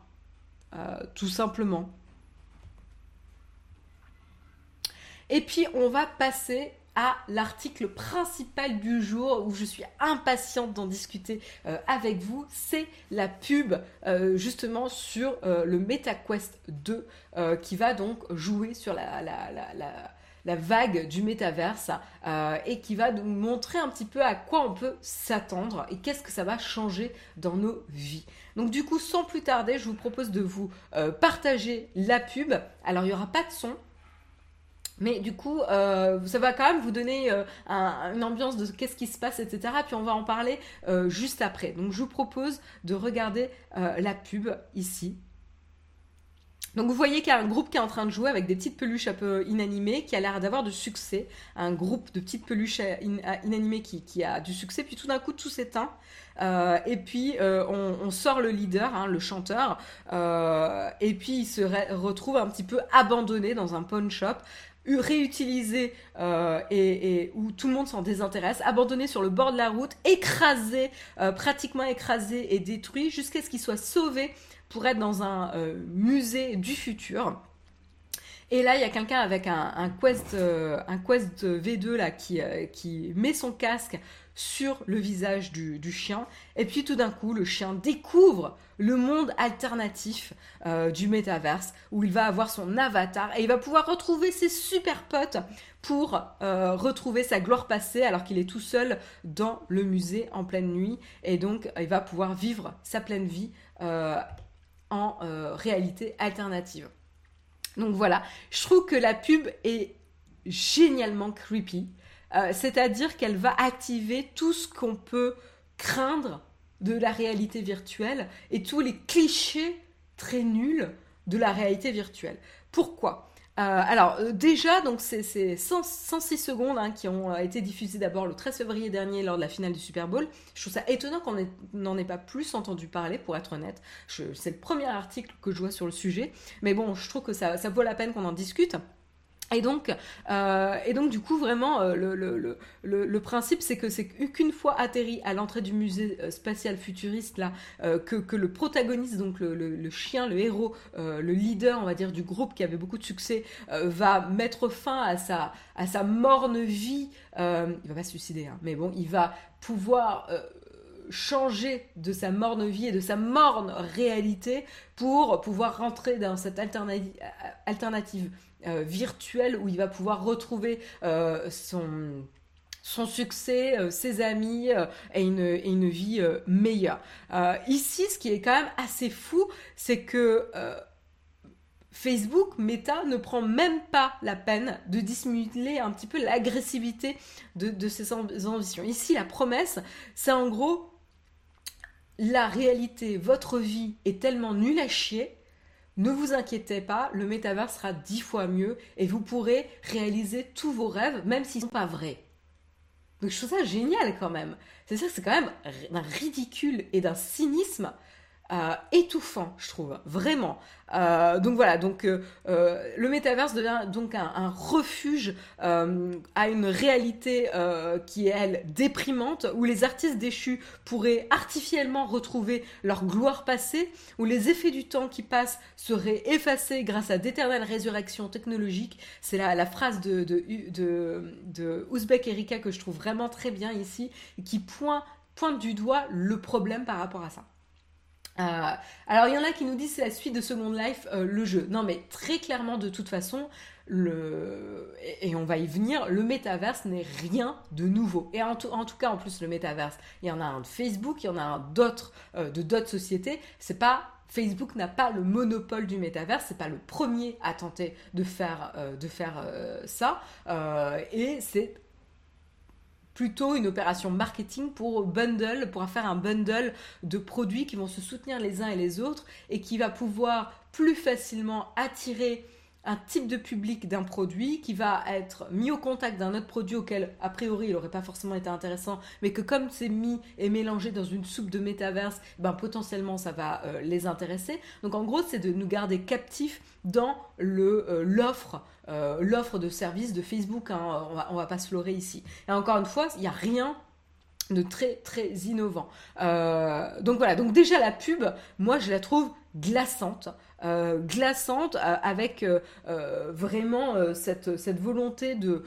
Tout simplement. Et puis on va passer à l'article principal du jour où je suis impatiente d'en discuter euh, avec vous. C'est la pub euh, justement sur euh, le MetaQuest 2 qui va donc jouer sur la, vague du métaverse et qui va nous montrer un petit peu à quoi on peut s'attendre et qu'est-ce que ça va changer dans nos vies. Donc du coup, sans plus tarder, je vous propose de vous partager la pub. Alors il n'y aura pas de son, mais du coup, euh, ça va quand même vous donner euh, une ambiance de qu'est-ce qui se passe, etc. Puis on va en parler euh, juste après. Donc je vous propose de regarder la pub ici. Donc vous voyez qu'il y a un groupe qui est en train de jouer avec des petites peluches un peu inanimées, qui a l'air d'avoir du succès. Un groupe de petites peluches inanimées qui, a du succès. Puis tout d'un coup, tout s'éteint. et puis on, sort le leader, hein, le chanteur, et puis il se retrouve un petit peu abandonné dans un pawn shop réutilisé euh, et, où tout le monde s'en désintéresse, abandonné sur le bord de la route, écrasé, euh, pratiquement écrasé et détruit jusqu'à ce qu'il soit sauvé pour être dans un euh, musée du futur. Et là, il y a quelqu'un avec un, Quest, un Quest V2 là qui, qui met son casque sur le visage du, chien. Et puis tout d'un coup, le chien découvre le monde alternatif euh, du métaverse où il va avoir son avatar et il va pouvoir retrouver ses super potes pour euh, retrouver sa gloire passée alors qu'il est tout seul dans le musée en pleine nuit. Et donc, il va pouvoir vivre sa pleine vie euh, en réalité alternative. Donc voilà, je trouve que la pub est génialement creepy. Euh, c'est-à-dire qu'elle va activer tout ce qu'on peut craindre de la réalité virtuelle et tous les clichés très nuls de la réalité virtuelle. Pourquoi? Euh, alors euh, déjà, donc c'est 106 secondes hein, qui ont été diffusées d'abord le 13 février dernier lors de la finale du Super Bowl. Je trouve ça étonnant qu'on n'en ait pas plus entendu parler, pour être honnête. C'est le premier article que je vois sur le sujet, mais bon, je trouve que ça vaut la peine qu'on en discute. Et donc, euh, et donc du coup, vraiment, euh, le, le, le, le, principe, c'est que c'est qu'une fois atterri à l'entrée du musée euh, spatial futuriste, là, que, que, le protagoniste, donc le, chien, le héros, le leader, on va dire, du groupe qui avait beaucoup de succès, va mettre fin à sa, à sa morne vie. il va pas se suicider, hein, mais bon, il va pouvoir changer de sa morne vie et de sa morne réalité pour pouvoir rentrer dans cette alternative euh, virtuelle où il va pouvoir retrouver euh, son succès, euh, ses amis et, une, une, vie meilleure. ici, ce qui est quand même assez fou, c'est que Facebook, Meta, ne prend même pas la peine de dissimuler un petit peu l'agressivité de, de ses ambitions. Ici, la promesse, c'est en gros, la réalité, votre vie est tellement nulle à chier ne vous inquiétez pas, le métavers sera dix fois mieux et vous pourrez réaliser tous vos rêves, même s'ils ne sont pas vrais. Donc je trouve ça génial quand même. C'est ça, c'est quand même d'un ridicule et d'un cynisme euh, étouffant, je trouve, vraiment. Euh, donc voilà, donc euh, le métaverse devient donc un, refuge à une réalité qui est elle déprimante, où les artistes déchus pourraient artificiellement retrouver leur gloire passée, où les effets du temps qui passe seraient effacés grâce à d'éternelles résurrections technologiques. C'est la, la, phrase de, de, Erika que je trouve vraiment très bien ici, qui pointe du doigt le problème par rapport à ça. Euh, alors il y en a qui nous disent c'est la suite de Second Life, euh, le jeu. Non mais très clairement de toute façon, et, on va y venir, le métaverse n'est rien de nouveau. Et en tout, cas en plus le métaverse, il y en a un de Facebook, il y en a un d'autres euh, de d'autres sociétés. C'est pas Facebook n'a pas le monopole du métaverse, c'est pas le premier à tenter de faire, de faire ça, et c'est plutôt une opération marketing pour bundle, pour faire un bundle de produits qui vont se soutenir les uns et les autres et qui va pouvoir plus facilement attirer type de public d'un produit qui va être mis au contact d'un autre produit auquel, a priori, il n'aurait pas forcément été intéressant, mais que comme c'est mis et mélangé dans une soupe de métaverse, ben potentiellement ça va euh, les intéresser. Donc en gros, c'est de nous garder captifs dans euh, l'offre euh, l'offre de service de Facebook. Hein, on, va, va pas se leurrer ici. Et encore une fois, il n'y a rien de très très innovant. donc voilà, donc déjà la pub, moi je la trouve glaçante. Euh, glaçante euh, avec euh, vraiment cette, volonté de...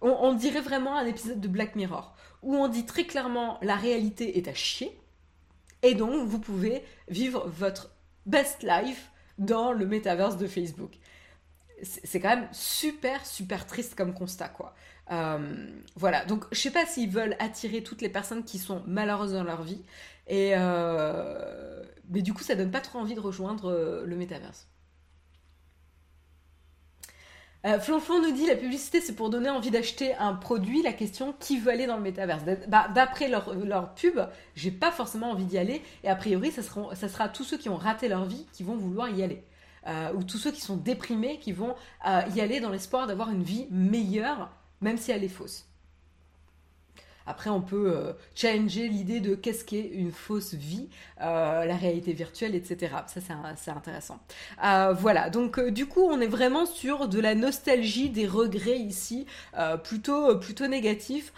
on, dirait vraiment un épisode de Black Mirror, où on dit très clairement la réalité est à chier, et donc vous pouvez vivre votre best life dans le metaverse de Facebook. C'est quand même super, super triste comme constat, quoi. voilà, donc je sais pas s'ils veulent attirer toutes les personnes qui sont malheureuses dans leur vie, et, mais du coup, ça donne pas trop envie de rejoindre euh, le métaverse. Euh, nous dit la publicité c'est pour donner envie d'acheter un produit. La question qui veut aller dans le métaverse? Bah, D'après leur, leur, pub, j'ai pas forcément envie d'y aller. Et a priori, ça sera, tous ceux qui ont raté leur vie qui vont vouloir y aller. Euh, ou tous ceux qui sont déprimés qui vont y aller dans l'espoir d'avoir une vie meilleure, même si elle est fausse. Après, on peut euh, changer l'idée de qu'est-ce qu'est une fausse vie, euh, la réalité virtuelle, etc. Ça, c'est intéressant. Euh, voilà, donc du coup, on est vraiment sur de la nostalgie, des regrets ici, plutôt, plutôt négatif.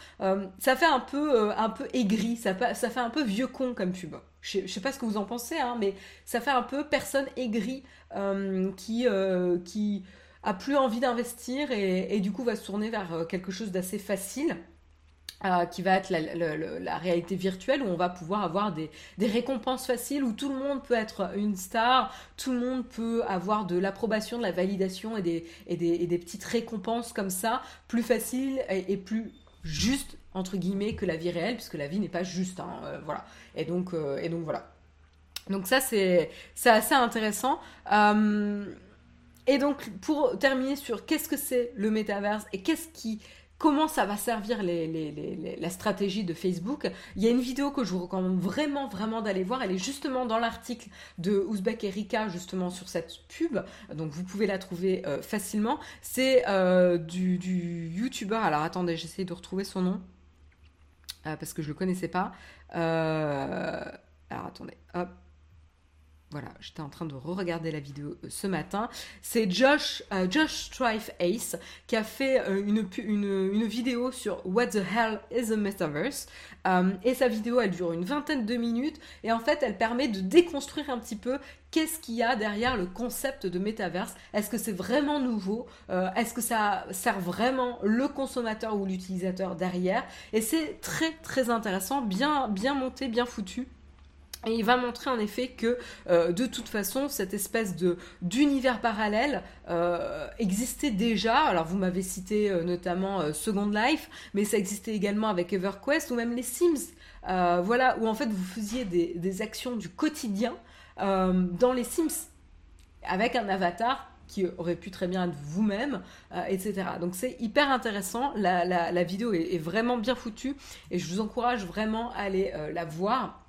ça fait un peu, un peu aigri, ça, fait un peu vieux con comme pub. Je, sais pas ce que vous en pensez, hein, mais ça fait un peu personne aigrie qui, qui a plus envie d'investir et, et, du coup va se tourner vers quelque chose d'assez facile. Euh, qui va être la, réalité virtuelle où on va pouvoir avoir des, récompenses faciles, où tout le monde peut être une star, tout le monde peut avoir de l'approbation, de la validation et des, et des, petites récompenses comme ça, plus faciles et, plus justes, entre guillemets, que la vie réelle, puisque la vie n'est pas juste. Hein, euh, voilà. Et donc, euh, et donc voilà. Donc ça, c'est assez intéressant. et donc, pour terminer sur qu'est-ce que c'est le métaverse et qu'est-ce qui comment ça va servir la stratégie de Facebook. Il y a une vidéo que je vous recommande vraiment, vraiment d'aller voir. Elle est justement dans l'article de Ouzbek Erika, justement sur cette pub. Donc vous pouvez la trouver euh, facilement. C'est euh, du, du YouTuber. Alors attendez, j'essaie de retrouver son nom. Euh, parce que je ne le connaissais pas. alors attendez, hop. Voilà, j'étais en train de re-regarder la vidéo euh, ce matin. C'est Josh, euh, Josh Strife Ace qui a fait euh, une, une, vidéo sur What the hell is a metaverse. et sa vidéo, elle dure une vingtaine de minutes. Et en fait, elle permet de déconstruire un petit peu qu'est-ce qu'il y a derrière le concept de métaverse. Est-ce que c'est vraiment nouveau? Est-ce que ça sert vraiment le consommateur ou l'utilisateur derrière? Et c'est très très intéressant, bien, bien monté, bien foutu. Et il va montrer en effet que euh, de toute façon, cette espèce de d'univers parallèle euh, existait déjà. Alors vous m'avez cité euh, notamment Second Life, mais ça existait également avec EverQuest ou même les Sims. voilà, où en fait vous faisiez des, des actions du quotidien dans les Sims avec un avatar qui aurait pu très bien être vous-même, etc. Donc c'est hyper intéressant. La, la, vidéo est, vraiment bien foutue et je vous encourage vraiment à aller la voir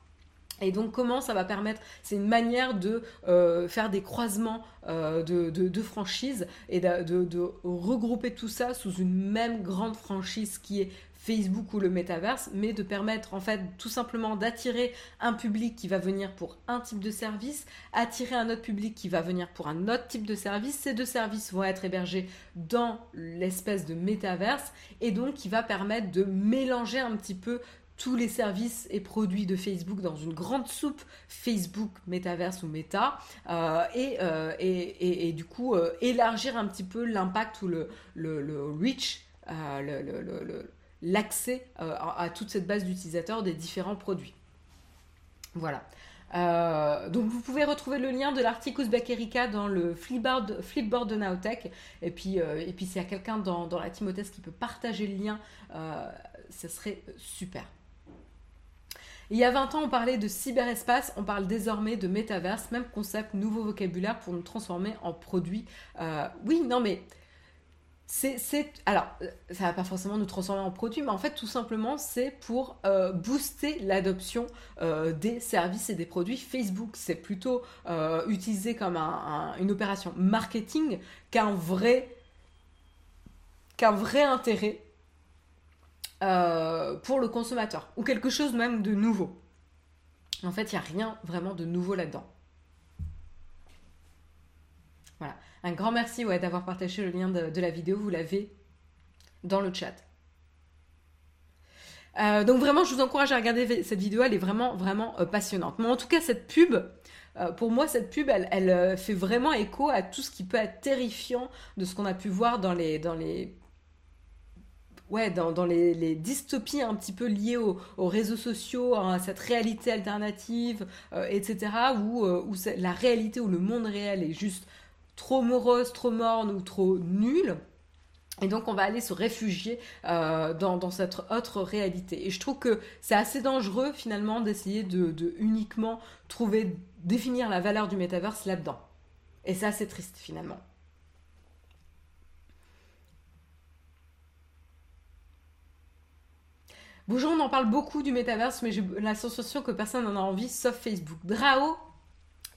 Et donc comment ça va permettre C'est une manière de euh, faire des croisements euh, de, franchises et de, regrouper tout ça sous une même grande franchise qui est Facebook ou le métaverse, mais de permettre en fait tout simplement d'attirer un public qui va venir pour un type de service, attirer un autre public qui va venir pour un autre type de service. Ces deux services vont être hébergés dans l'espèce de métaverse et donc qui va permettre de mélanger un petit peu tous les services et produits de Facebook dans une grande soupe Facebook, Metaverse ou Meta, euh, euh, et, du coup euh, élargir un petit peu l'impact ou le, reach, l'accès à, toute cette base d'utilisateurs des différents produits. Voilà. donc vous pouvez retrouver le lien de l'article Uzbek Erika dans le flipboard, de Naotech. Et puis, s'il y a quelqu'un dans, la Timothée qui peut partager le lien, ce serait super. Il y a 20 ans, on parlait de cyberespace, on parle désormais de métaverse, même concept, nouveau vocabulaire pour nous transformer en produits. Euh, oui, non, mais c'est, alors, ça va pas forcément nous transformer en produits, mais en fait, tout simplement, c'est pour euh, booster l'adoption euh, des services et des produits Facebook. C'est plutôt utilisé comme une opération marketing qu'un vrai intérêt euh, pour le consommateur, ou quelque chose même de nouveau. En fait, il n'y a rien vraiment de nouveau là-dedans. Voilà. Un grand merci d'avoir partagé le lien de, la vidéo, vous l'avez dans le chat. Euh, donc vraiment, je vous encourage à regarder cette vidéo, elle est vraiment, vraiment euh, passionnante. Mais en tout cas, cette pub, pour moi, cette pub, elle, elle, fait vraiment écho à tout ce qui peut être terrifiant de ce qu'on a pu voir dans les, dans les ouais, dans, les, dystopies un petit peu liées aux, réseaux sociaux, à cette réalité alternative, euh, etc., où, euh, où la réalité, où le monde réel est juste trop morose, trop morne ou trop nul. Et donc on va aller se réfugier euh, dans, cette autre réalité. Et je trouve que c'est assez dangereux finalement d'essayer de, de, uniquement trouver, définir la valeur du métaverse là-dedans. Et c'est assez triste finalement. Bonjour, on en parle beaucoup du métaverse, mais j'ai la sensation que personne n'en a envie, sauf Facebook. Drao,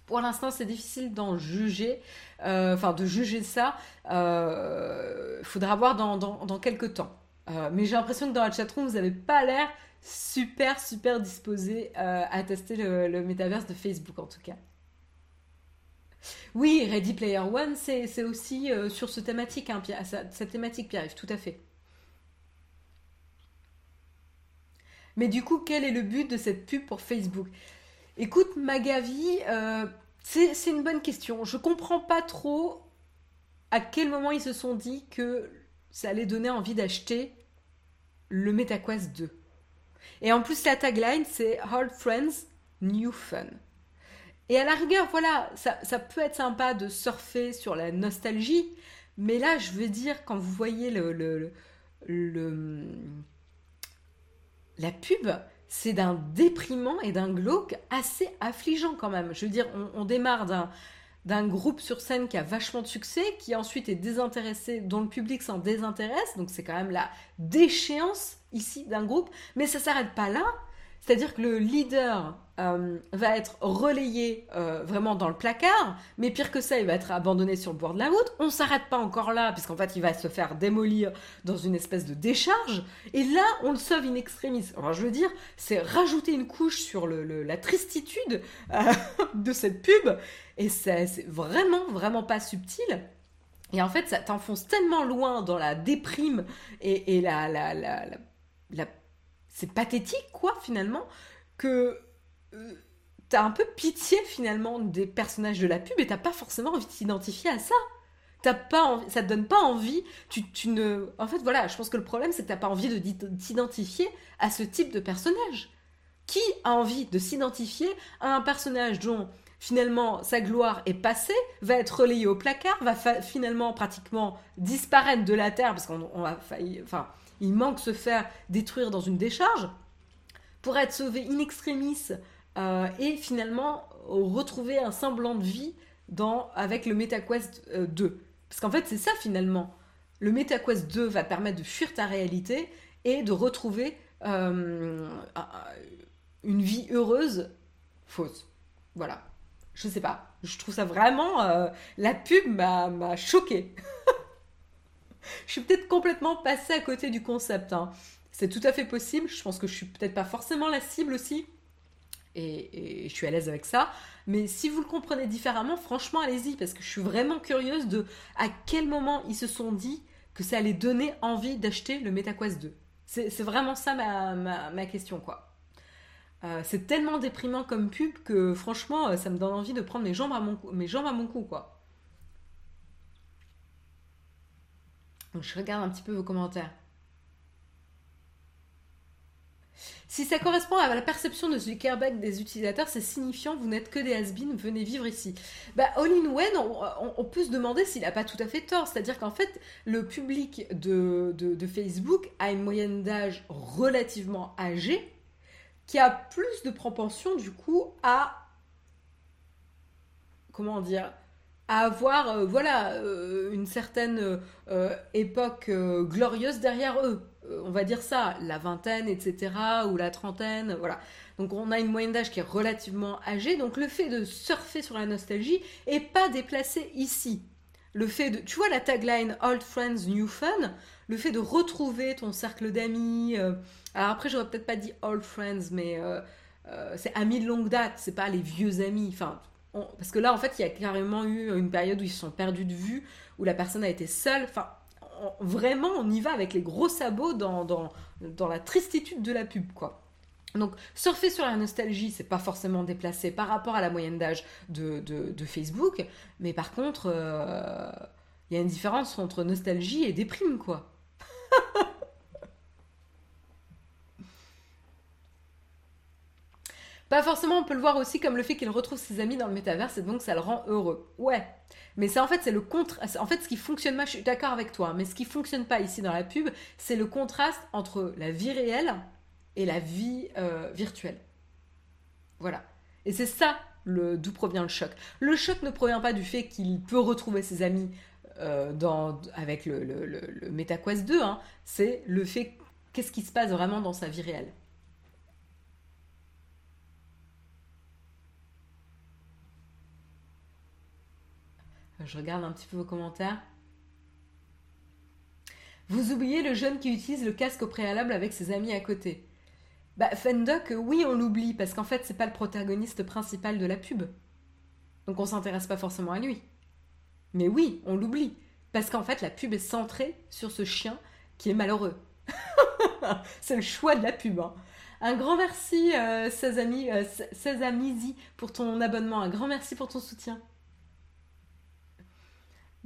pour l'instant, c'est difficile d'en juger, euh, enfin de juger ça. Il euh, faudra voir dans, quelques temps. Euh, mais j'ai l'impression que dans la chatroom, vous n'avez pas l'air super, super disposé à tester le, métaverse de Facebook, en tout cas. Oui, Ready Player One, c'est aussi sur ce thématique, hein, cette thématique, Pierre-Yves, tout à fait. Mais du coup, quel est le but de cette pub pour Facebook? Écoute, Magavi, euh, c'est une bonne question. Je comprends pas trop à quel moment ils se sont dit que ça allait donner envie d'acheter le MetaQuest 2. Et en plus, la tagline, c'est Hard Friends, New Fun. Et à la rigueur, voilà, ça, peut être sympa de surfer sur la nostalgie, mais là, je veux dire, quand vous voyez le la pub, c'est d'un déprimant et d'un glauque assez affligeant quand même. Je veux dire, on, démarre d'un groupe sur scène qui a vachement de succès, qui ensuite est désintéressé, dont le public s'en désintéresse, donc c'est quand même la déchéance ici d'un groupe, mais ça s'arrête pas là. C'est-à-dire que le leader euh, va être relayé euh, vraiment dans le placard, mais pire que ça, il va être abandonné sur le bord de la route. On s'arrête pas encore là, puisqu'en fait, il va se faire démolir dans une espèce de décharge. Et là, on le sauve in extremis. Alors, je veux dire, c'est rajouter une couche sur la tristitude euh, *laughs* de cette pub, et c'est vraiment, vraiment pas subtil. Et en fait, ça t'enfonce tellement loin dans la déprime et, la c'est pathétique, quoi, finalement, que euh, t'as un peu pitié finalement des personnages de la pub et t'as pas forcément envie de t'identifier à ça. T'as pas ça te donne pas envie. Tu, tu, ne, en fait, voilà, je pense que le problème c'est que t'as pas envie de t'identifier à ce type de personnage. Qui a envie de s'identifier à un personnage dont finalement sa gloire est passée, va être relayé au placard, va finalement pratiquement disparaître de la terre parce qu'on va failli, enfin, il manque se faire détruire dans une décharge pour être sauvé in extremis euh, et finalement retrouver un semblant de vie dans, avec le MetaQuest 2. Euh, Parce qu'en fait, c'est ça finalement. Le MetaQuest 2 va permettre de fuir ta réalité et de retrouver euh, une vie heureuse fausse. Voilà. Je sais pas. Je trouve ça vraiment. Euh, la pub m'a choqué. *laughs* je suis peut-être complètement passée à côté du concept. Hein. C'est tout à fait possible. Je pense que je suis peut-être pas forcément la cible aussi. Et, je suis à l'aise avec ça. Mais si vous le comprenez différemment, franchement, allez-y, parce que je suis vraiment curieuse de à quel moment ils se sont dit que ça allait donner envie d'acheter le MetaQuest 2. C'est vraiment ça ma, question, quoi. Euh, c'est tellement déprimant comme pub que franchement, euh, ça me donne envie de prendre mes jambes à mon, mes jambes à mon cou, quoi. Donc, je regarde un petit peu vos commentaires. Si ça correspond à la perception de Zuckerberg des utilisateurs, c'est signifiant, vous n'êtes que des has venez vivre ici. Bah, All in One, on, peut se demander s'il n'a pas tout à fait tort. C'est-à-dire qu'en fait, le public de, de, Facebook a une moyenne d'âge relativement âgée, qui a plus de propension, du coup, à. Comment dire avoir euh, voilà euh, une certaine euh, époque glorieuse derrière eux on va dire ça, la vingtaine, etc., ou la trentaine, voilà. Donc on a une moyenne d'âge qui est relativement âgée, donc le fait de surfer sur la nostalgie est pas déplacé ici. Le fait de, tu vois la tagline Old Friends, New Fun, le fait de retrouver ton cercle d'amis, alors après j'aurais peut-être pas dit Old Friends, mais c'est amis de longue date, c'est pas les vieux amis, enfin, parce que là en fait il y a carrément eu une période où ils se sont perdus de vue, où la personne a été seule, enfin vraiment, on y va avec les gros sabots dans, dans, la tristitude de la pub, quoi. Donc, surfer sur la nostalgie, c'est pas forcément déplacé par rapport à la moyenne d'âge de, Facebook, mais par contre, euh, il y a une différence entre nostalgie et déprime, quoi. *laughs* Pas forcément, on peut le voir aussi comme le fait qu'il retrouve ses amis dans le métaverse et donc ça le rend heureux. Ouais. Mais c'est en fait, c'est le contre. En fait, ce qui fonctionne pas, je suis d'accord avec toi, mais ce qui fonctionne pas ici dans la pub, c'est le contraste entre la vie réelle et la vie euh, virtuelle. Voilà. Et c'est ça le d'où provient le choc. Le choc ne provient pas du fait qu'il peut retrouver ses amis euh, dans, avec le, le, le, MetaQuest 2, hein. c'est le fait qu'est-ce qui se passe vraiment dans sa vie réelle. Je regarde un petit peu vos commentaires. Vous oubliez le jeune qui utilise le casque au préalable avec ses amis à côté. Bah, Fendoc, oui, on l'oublie, parce qu'en fait, c'est pas le protagoniste principal de la pub. Donc on s'intéresse pas forcément à lui. Mais oui, on l'oublie. Parce qu'en fait, la pub est centrée sur ce chien qui est malheureux. *laughs* c'est le choix de la pub. Hein. Un grand merci, euh, Sazami, euh, pour ton abonnement. Un grand merci pour ton soutien.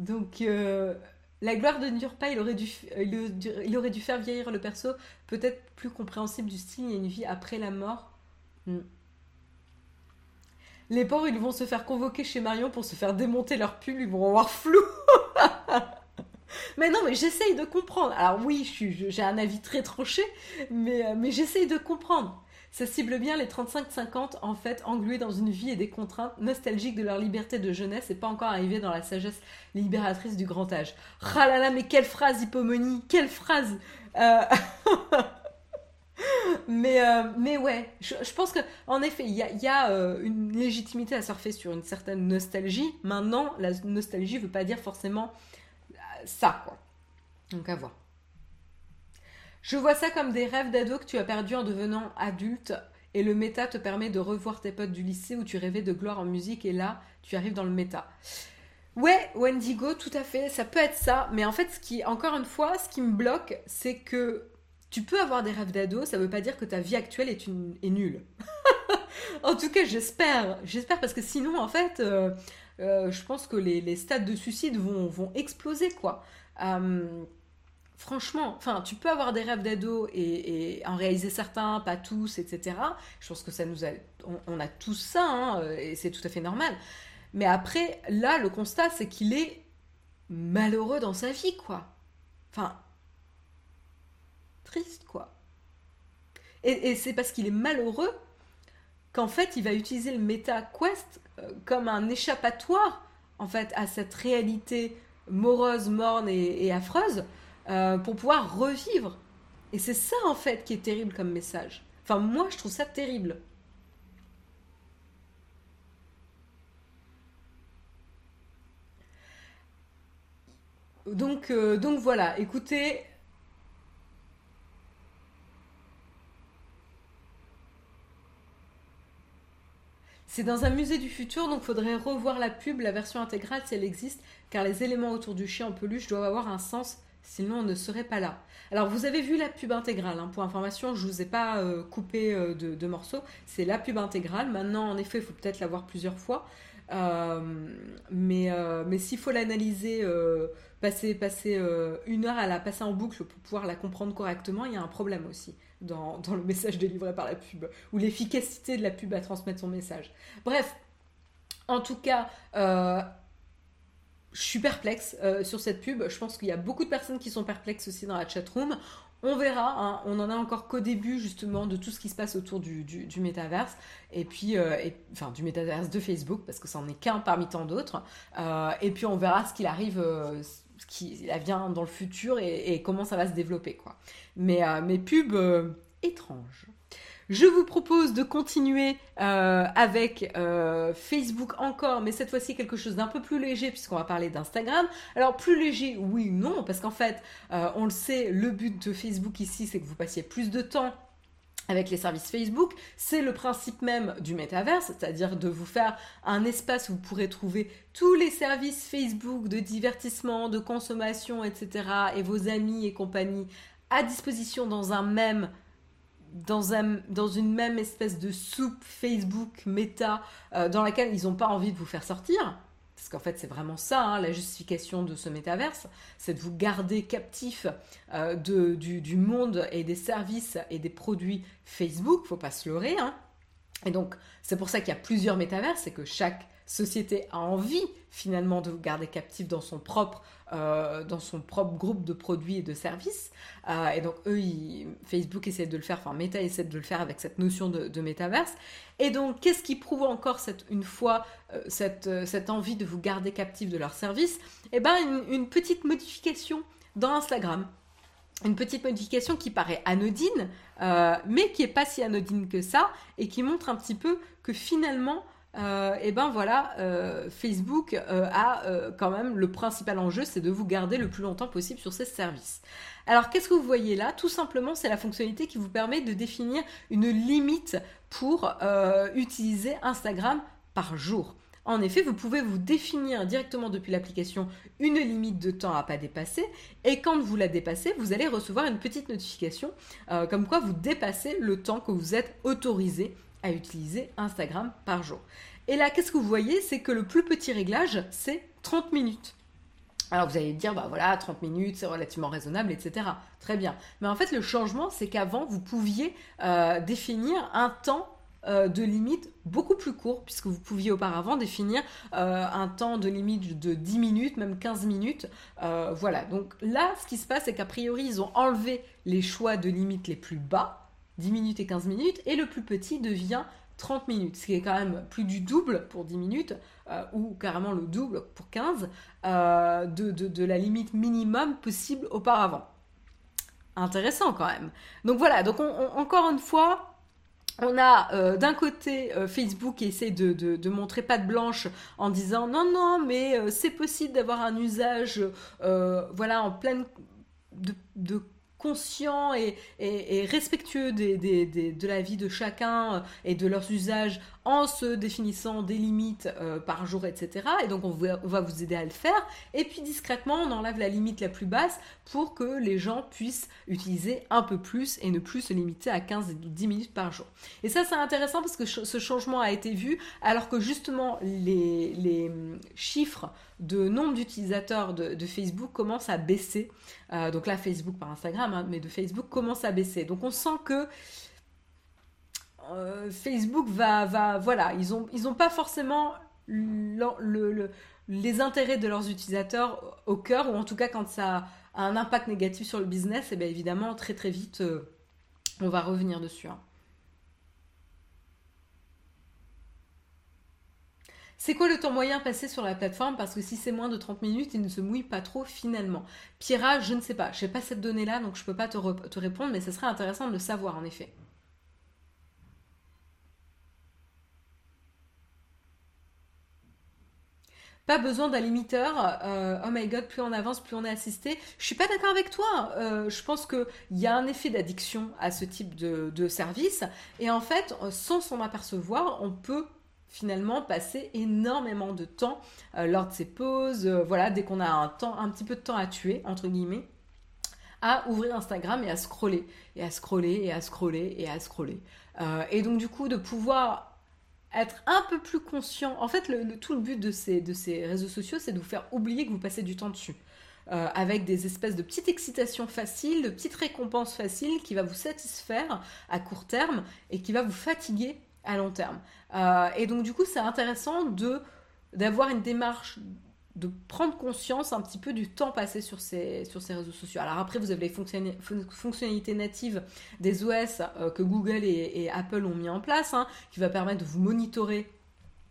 Donc, euh, la gloire de pas, il aurait, dû, il aurait dû faire vieillir le perso, peut-être plus compréhensible du style, a une vie après la mort. Hmm. Les pauvres, ils vont se faire convoquer chez Marion pour se faire démonter leur pull, ils vont avoir flou. *laughs* mais non, mais j'essaye de comprendre. Alors oui, j'ai un avis très tranché, mais, euh, mais j'essaye de comprendre. Ça cible bien les 35-50, en fait, englués dans une vie et des contraintes nostalgiques de leur liberté de jeunesse et pas encore arrivés dans la sagesse libératrice du grand âge. Là là, mais quelle phrase, Hippomonie Quelle phrase euh, *laughs* mais, euh, mais ouais, je, pense que en effet, il y a, euh, une légitimité à surfer sur une certaine nostalgie. Maintenant, la nostalgie ne veut pas dire forcément ça, quoi. Donc à voir. Je vois ça comme des rêves d'ado que tu as perdus en devenant adulte et le méta te permet de revoir tes potes du lycée où tu rêvais de gloire en musique et là, tu arrives dans le méta. Ouais, Wendigo, tout à fait, ça peut être ça, mais en fait, ce qui, encore une fois, ce qui me bloque, c'est que tu peux avoir des rêves d'ado, ça veut pas dire que ta vie actuelle est, nulle. *laughs* en tout cas, j'espère, j'espère parce que sinon, en fait, euh, euh, je pense que les, stades de suicide vont, vont exploser, quoi. Euh, franchement, enfin, tu peux avoir des rêves d'ado et, en réaliser certains, pas tous, etc. Je pense que ça nous a, on, a tous ça, hein, et c'est tout à fait normal. Mais après, là, le constat, c'est qu'il est malheureux dans sa vie, quoi. Enfin, triste, quoi. Et, c'est parce qu'il est malheureux qu'en fait, il va utiliser le Meta Quest euh, comme un échappatoire, en fait, à cette réalité morose, morne et affreuse euh, pour pouvoir revivre. Et c'est ça en fait qui est terrible comme message. Enfin, moi je trouve ça terrible. Donc, euh, donc voilà, écoutez, C'est dans un musée du futur, donc faudrait revoir la pub, la version intégrale si elle existe, car les éléments autour du chien en peluche doivent avoir un sens sinon on ne serait pas là. Alors vous avez vu la pub intégrale, hein, pour information, je vous ai pas euh, coupé euh, de, morceaux, c'est la pub intégrale. Maintenant, en effet, il faut peut-être la voir plusieurs fois, euh, mais, mais s'il faut l'analyser, passer, passer une heure à la passer en boucle pour pouvoir la comprendre correctement, il y a un problème aussi dans, le message délivré par la pub, ou l'efficacité de la pub à transmettre son message. Bref, en tout cas, je suis perplexe euh, sur cette pub. Je pense qu'il y a beaucoup de personnes qui sont perplexes aussi dans la chatroom. On verra, hein. on en a encore qu'au début justement de tout ce qui se passe autour du, du, métaverse et puis euh, enfin du métaverse de Facebook parce que ça n'en est qu'un parmi tant d'autres. et puis on verra ce qu'il arrive, ce qui vient dans le futur et, comment ça va se développer quoi. Mais euh, mes pubs euh, étranges. Je vous propose de continuer euh, avec Facebook encore, mais cette fois-ci quelque chose d'un peu plus léger puisqu'on va parler d'Instagram. Alors plus léger, oui, non, parce qu'en fait, on le sait, le but de Facebook ici, c'est que vous passiez plus de temps avec les services Facebook, c'est le principe même du métaverse, c'est-à-dire de vous faire un espace où vous pourrez trouver tous les services Facebook de divertissement, de consommation, etc. et vos amis et compagnie à disposition dans un même dans, un, dans une même espèce de soupe Facebook méta euh, dans laquelle ils n'ont pas envie de vous faire sortir parce qu'en fait c'est vraiment ça hein, la justification de ce métaverse, c'est de vous garder captif euh, du, monde et des services et des produits Facebook, faut pas se leurrer. Hein. Et donc c'est pour ça qu'il y a plusieurs métaverses, c'est que chaque société a envie finalement de vous garder captif dans son propre, euh, dans son propre groupe de produits et de services. Euh, et donc eux, Facebook essaie de le faire, enfin Meta essaie de le faire avec cette notion de, métaverse. Et donc qu'est-ce qui prouve encore cette, une fois euh, cette, cette, envie de vous garder captif de leur service Eh bien une, petite modification dans Instagram une petite modification qui paraît anodine, mais qui est pas si anodine que ça, et qui montre un petit peu que finalement, euh, et ben voilà, euh, Facebook euh, a quand même le principal enjeu, c'est de vous garder le plus longtemps possible sur ses services. Alors qu'est-ce que vous voyez là? Tout simplement, c'est la fonctionnalité qui vous permet de définir une limite pour utiliser Instagram par jour. En effet, vous pouvez vous définir directement depuis l'application une limite de temps à pas dépasser et quand vous la dépassez, vous allez recevoir une petite notification comme quoi vous dépassez le temps que vous êtes autorisé à utiliser Instagram par jour. Et là, qu'est-ce que vous voyez? C'est que le plus petit réglage, c'est 30 minutes. Alors vous allez dire, bah voilà, 30 minutes, c'est relativement raisonnable, etc. Très bien. Mais en fait, le changement, c'est qu'avant, vous pouviez euh, définir un temps euh, de limite beaucoup plus court, puisque vous pouviez auparavant définir euh, un temps de limite de 10 minutes, même 15 minutes. voilà, donc là, ce qui se passe, c'est qu'a priori, ils ont enlevé les choix de limite les plus bas, 10 minutes et 15 minutes, et le plus petit devient 30 minutes, ce qui est quand même plus du double pour 10 minutes, euh, ou carrément le double pour 15, euh, de, la limite minimum possible auparavant. Intéressant quand même. Donc voilà, donc encore une fois, on a euh, d'un côté Facebook qui essaie de, montrer patte blanche en disant non, non, mais c'est possible d'avoir un usage voilà, en pleine de conscient et, respectueux de la vie de chacun euh, et de leurs usages en se définissant des limites euh, par jour, etc. Et donc on va, vous aider à le faire. Et puis discrètement, on enlève la limite la plus basse pour que les gens puissent utiliser un peu plus et ne plus se limiter à 15 ou 10 minutes par jour. Et ça c'est intéressant parce que ce changement a été vu alors que justement les, hum, chiffres de nombre d'utilisateurs de, Facebook commencent à baisser. Donc là, Facebook par Instagram, mais de Facebook commence à baisser. Donc on sent que euh, Facebook va, va, voilà, ils n'ont ils pas forcément le, les intérêts de leurs utilisateurs au cœur, ou en tout cas quand ça a un impact négatif sur le business, et eh bien évidemment très très vite euh, on va revenir dessus. Hein. C'est quoi le temps moyen passé sur la plateforme? Parce que si c'est moins de 30 minutes, il ne se mouille pas trop finalement. Pierra, je ne sais pas. Je n'ai pas cette donnée-là, donc je ne peux pas te, te, répondre, mais ce serait intéressant de le savoir en effet. Pas besoin d'un limiteur. Euh, oh my god, plus on avance, plus on est assisté. Je suis pas d'accord avec toi. Euh, je pense qu'il y a un effet d'addiction à ce type de, service. Et en fait, sans s'en apercevoir, on peut finalement passer énormément de temps euh, lors de ces pauses. voilà, dès qu'on a un, temps, un petit peu de temps à tuer, entre guillemets à ouvrir Instagram et à scroller, et à scroller, et à scroller, et à scroller. et donc du coup, de pouvoir être un peu plus conscient. En fait, tout le but de ces, réseaux sociaux, c'est de vous faire oublier que vous passez du temps dessus. Euh, avec des espèces de petites excitations faciles, de petites récompenses faciles qui va vous satisfaire à court terme et qui va vous fatiguer à long terme. Euh, et donc du coup, c'est intéressant d'avoir une démarche de prendre conscience un petit peu du temps passé sur ces, sur ces réseaux sociaux. Alors après, vous avez les fonctionnalités natives des OS euh, que Google et, Apple ont mis en place, hein, qui va permettre de vous monitorer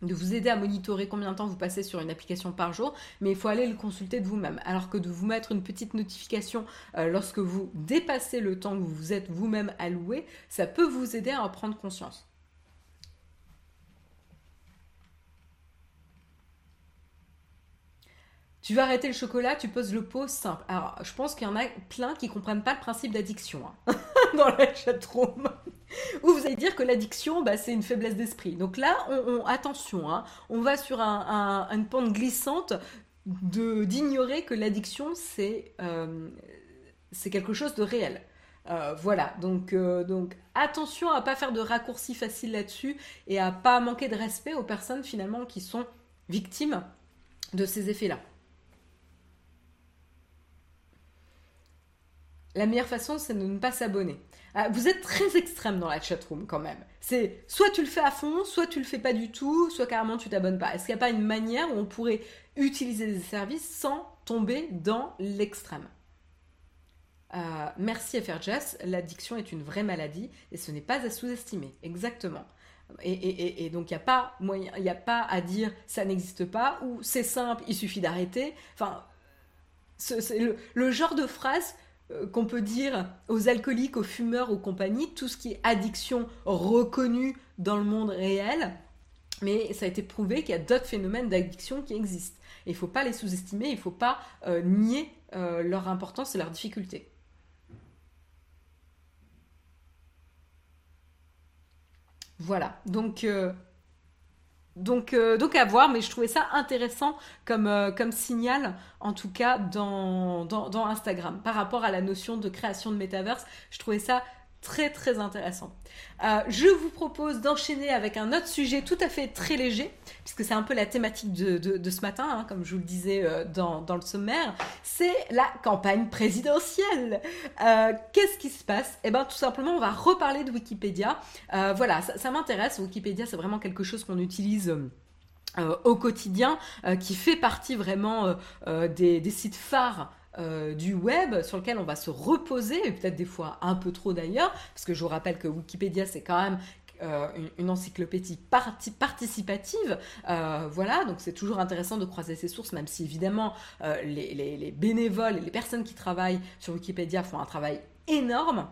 de vous aider à monitorer combien de temps vous passez sur une application par jour, mais il faut aller le consulter de vous-même. Alors que de vous mettre une petite notification euh, lorsque vous dépassez le temps que vous vous êtes vous-même alloué, ça peut vous aider à en prendre conscience. Tu vas arrêter le chocolat, tu poses le pot simple. Alors, je pense qu'il y en a plein qui comprennent pas le principe d'addiction hein, *laughs* dans la chatroom. Ou vous allez dire que l'addiction, bah, c'est une faiblesse d'esprit. Donc là, on, attention, hein, on va sur une pente glissante d'ignorer que l'addiction, c'est euh, c'est quelque chose de réel. Euh, voilà, donc, euh, donc attention à pas faire de raccourcis faciles là-dessus et à pas manquer de respect aux personnes finalement qui sont victimes de ces effets-là. La meilleure façon, c'est de ne pas s'abonner. Ah, vous êtes très extrême dans la chatroom quand même. C'est soit tu le fais à fond, soit tu le fais pas du tout, soit carrément tu t'abonnes pas. Est-ce qu'il n'y a pas une manière où on pourrait utiliser des services sans tomber dans l'extrême? Euh, Merci FRJS, l'addiction est une vraie maladie et ce n'est pas à sous-estimer. Exactement. Et, donc il n'y a pas a pas à dire ça n'existe pas ou c'est simple, il suffit d'arrêter. Enfin, le genre de phrase qu'on peut dire aux alcooliques, aux fumeurs, aux compagnies, tout ce qui est addiction reconnue dans le monde réel. Mais ça a été prouvé qu'il y a d'autres phénomènes d'addiction qui existent. il ne faut pas les sous-estimer, il ne faut pas euh, nier euh, leur importance et leur difficulté. Voilà, donc donc, euh, donc à voir, mais je trouvais ça intéressant comme, euh, signal, en tout cas dans, dans, Instagram. Par rapport à la notion de création de métaverse, je trouvais ça très très intéressant. Euh, je vous propose d'enchaîner avec un autre sujet tout à fait très léger, puisque c'est un peu la thématique de, ce matin, hein, comme je vous le disais euh, dans, le sommaire, c'est la campagne présidentielle. Euh, qu'est-ce qui se passe? Eh bien tout simplement, on va reparler de Wikipédia. voilà, ça, m'intéresse. Wikipédia, c'est vraiment quelque chose qu'on utilise. au quotidien, qui fait partie vraiment des, sites phares euh, du web sur lequel on va se reposer, et peut-être des fois un peu trop d'ailleurs, parce que je vous rappelle que Wikipédia c'est quand même euh, une, encyclopédie participative. Euh, voilà, donc c'est toujours intéressant de croiser ces sources, même si évidemment les, les, bénévoles et les personnes qui travaillent sur Wikipédia font un travail énorme.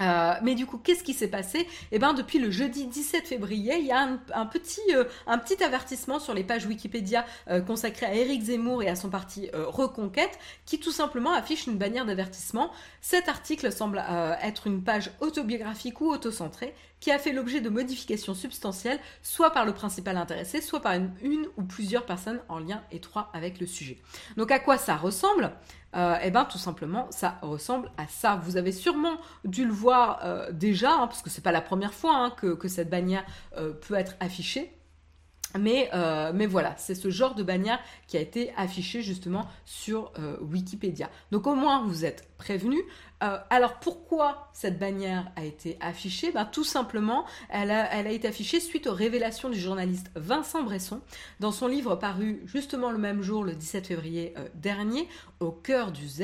Euh, mais du coup, qu'est-ce qui s'est passé? Eh bien, depuis le jeudi 17 février, il y a un, petit, euh, un petit avertissement sur les pages Wikipédia euh, consacrées à Éric Zemmour et à son parti Reconquête, qui tout simplement affiche une bannière d'avertissement. Cet article semble être une page autobiographique ou autocentrée qui a fait l'objet de modifications substantielles, soit par le principal intéressé, soit par une ou plusieurs personnes en lien étroit avec le sujet. Donc, à quoi ça ressemble? Euh, eh bien tout simplement ça ressemble à ça. Vous avez sûrement dû le voir euh, déjà, hein, parce que c'est pas la première fois hein, que, cette bannière euh, peut être affichée. Mais, mais voilà, c'est ce genre de bannière qui a été affiché justement sur Wikipédia. Donc au moins vous êtes prévenu. Euh, alors pourquoi cette bannière a été affichée? Ben, Tout simplement, elle a, été affichée suite aux révélations du journaliste Vincent Bresson dans son livre paru justement le même jour, le 17 février euh, dernier, Au cœur du Z,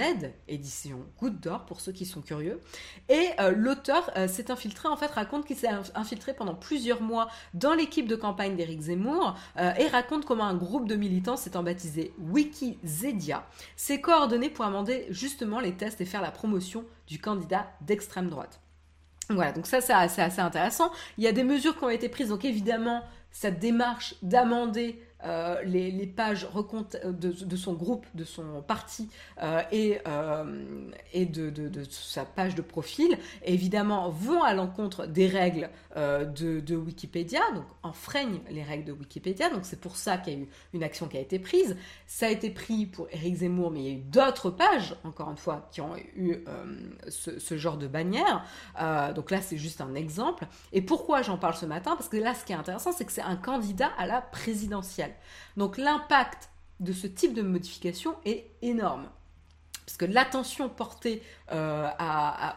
édition Goutte d'Or pour ceux qui sont curieux. Et euh, l'auteur s'est infiltré, en fait, raconte qu'il s'est infiltré pendant plusieurs mois dans l'équipe de campagne d'Éric Zemmour et raconte comment un groupe de militants s'étant baptisé Wikizedia s'est coordonné pour amender justement les tests et faire la promotion du candidat d'extrême droite. Voilà, donc ça c'est assez, intéressant. Il y a des mesures qui ont été prises, donc évidemment, cette démarche d'amender euh, les, pages de, de, son groupe, de son parti et, et de, sa page de profil, évidemment, vont à l'encontre des règles de, Wikipédia, donc enfreignent les règles de Wikipédia. Donc c'est pour ça qu'il y a eu une action qui a été prise. Ça a été pris pour Eric Zemmour, mais il y a eu d'autres pages, encore une fois, qui ont eu ce, ce, genre de bannière. donc là, c'est juste un exemple. Et pourquoi j'en parle ce matin? Parce que là, ce qui est intéressant, c'est que c'est un candidat à la présidentielle. Donc l'impact de ce type de modification est énorme. Parce que l'attention portée euh,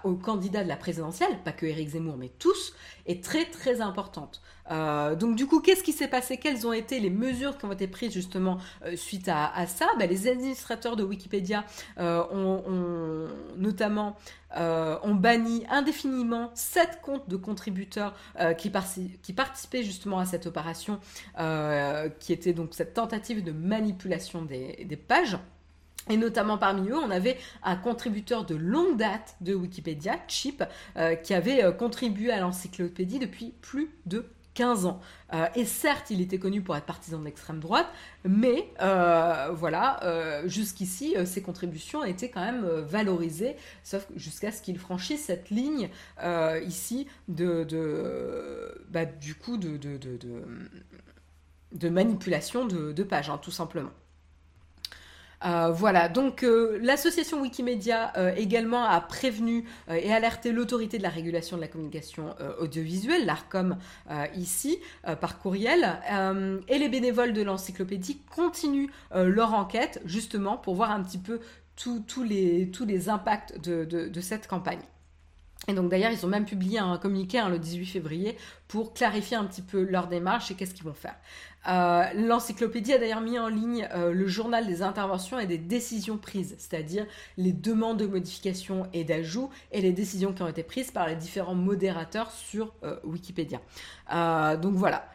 au candidat de la présidentielle, pas que Éric Zemmour, mais tous, est très très importante. Euh, donc du coup, qu'est-ce qui s'est passé? Quelles ont été les mesures qui ont été prises justement euh, suite à, ça? Ben, Les administrateurs de Wikipédia ont, notamment ont banni indéfiniment sept comptes de contributeurs qui, participaient justement à cette opération, qui était donc cette tentative de manipulation des pages. Et notamment parmi eux, on avait un contributeur de longue date de Wikipédia, Chip, euh, qui avait euh, contribué à l'encyclopédie depuis plus de 15 ans. Euh, et certes, il était connu pour être partisan de l'extrême droite, mais voilà, jusqu'ici, ses contributions étaient quand même valorisées, sauf jusqu'à ce qu'il franchisse cette ligne ici de, bah, du coup de, de, manipulation de, pages, hein, tout simplement. Euh, voilà, donc euh, l'association Wikimedia euh, également a prévenu et alerté l'autorité de la régulation de la communication audiovisuelle, l'ARCOM ici, par courriel, et les bénévoles de l'encyclopédie continuent leur enquête justement pour voir un petit peu tous les, impacts de cette campagne. Et donc d'ailleurs, ils ont même publié un communiqué hein, le 18 février pour clarifier un petit peu leur démarche et qu'est-ce qu'ils vont faire. Euh, l'encyclopédie a d'ailleurs mis en ligne euh, le journal des interventions et des décisions prises, c'est-à-dire les demandes de modification et d'ajout et les décisions qui ont été prises par les différents modérateurs sur euh, Wikipédia. donc voilà.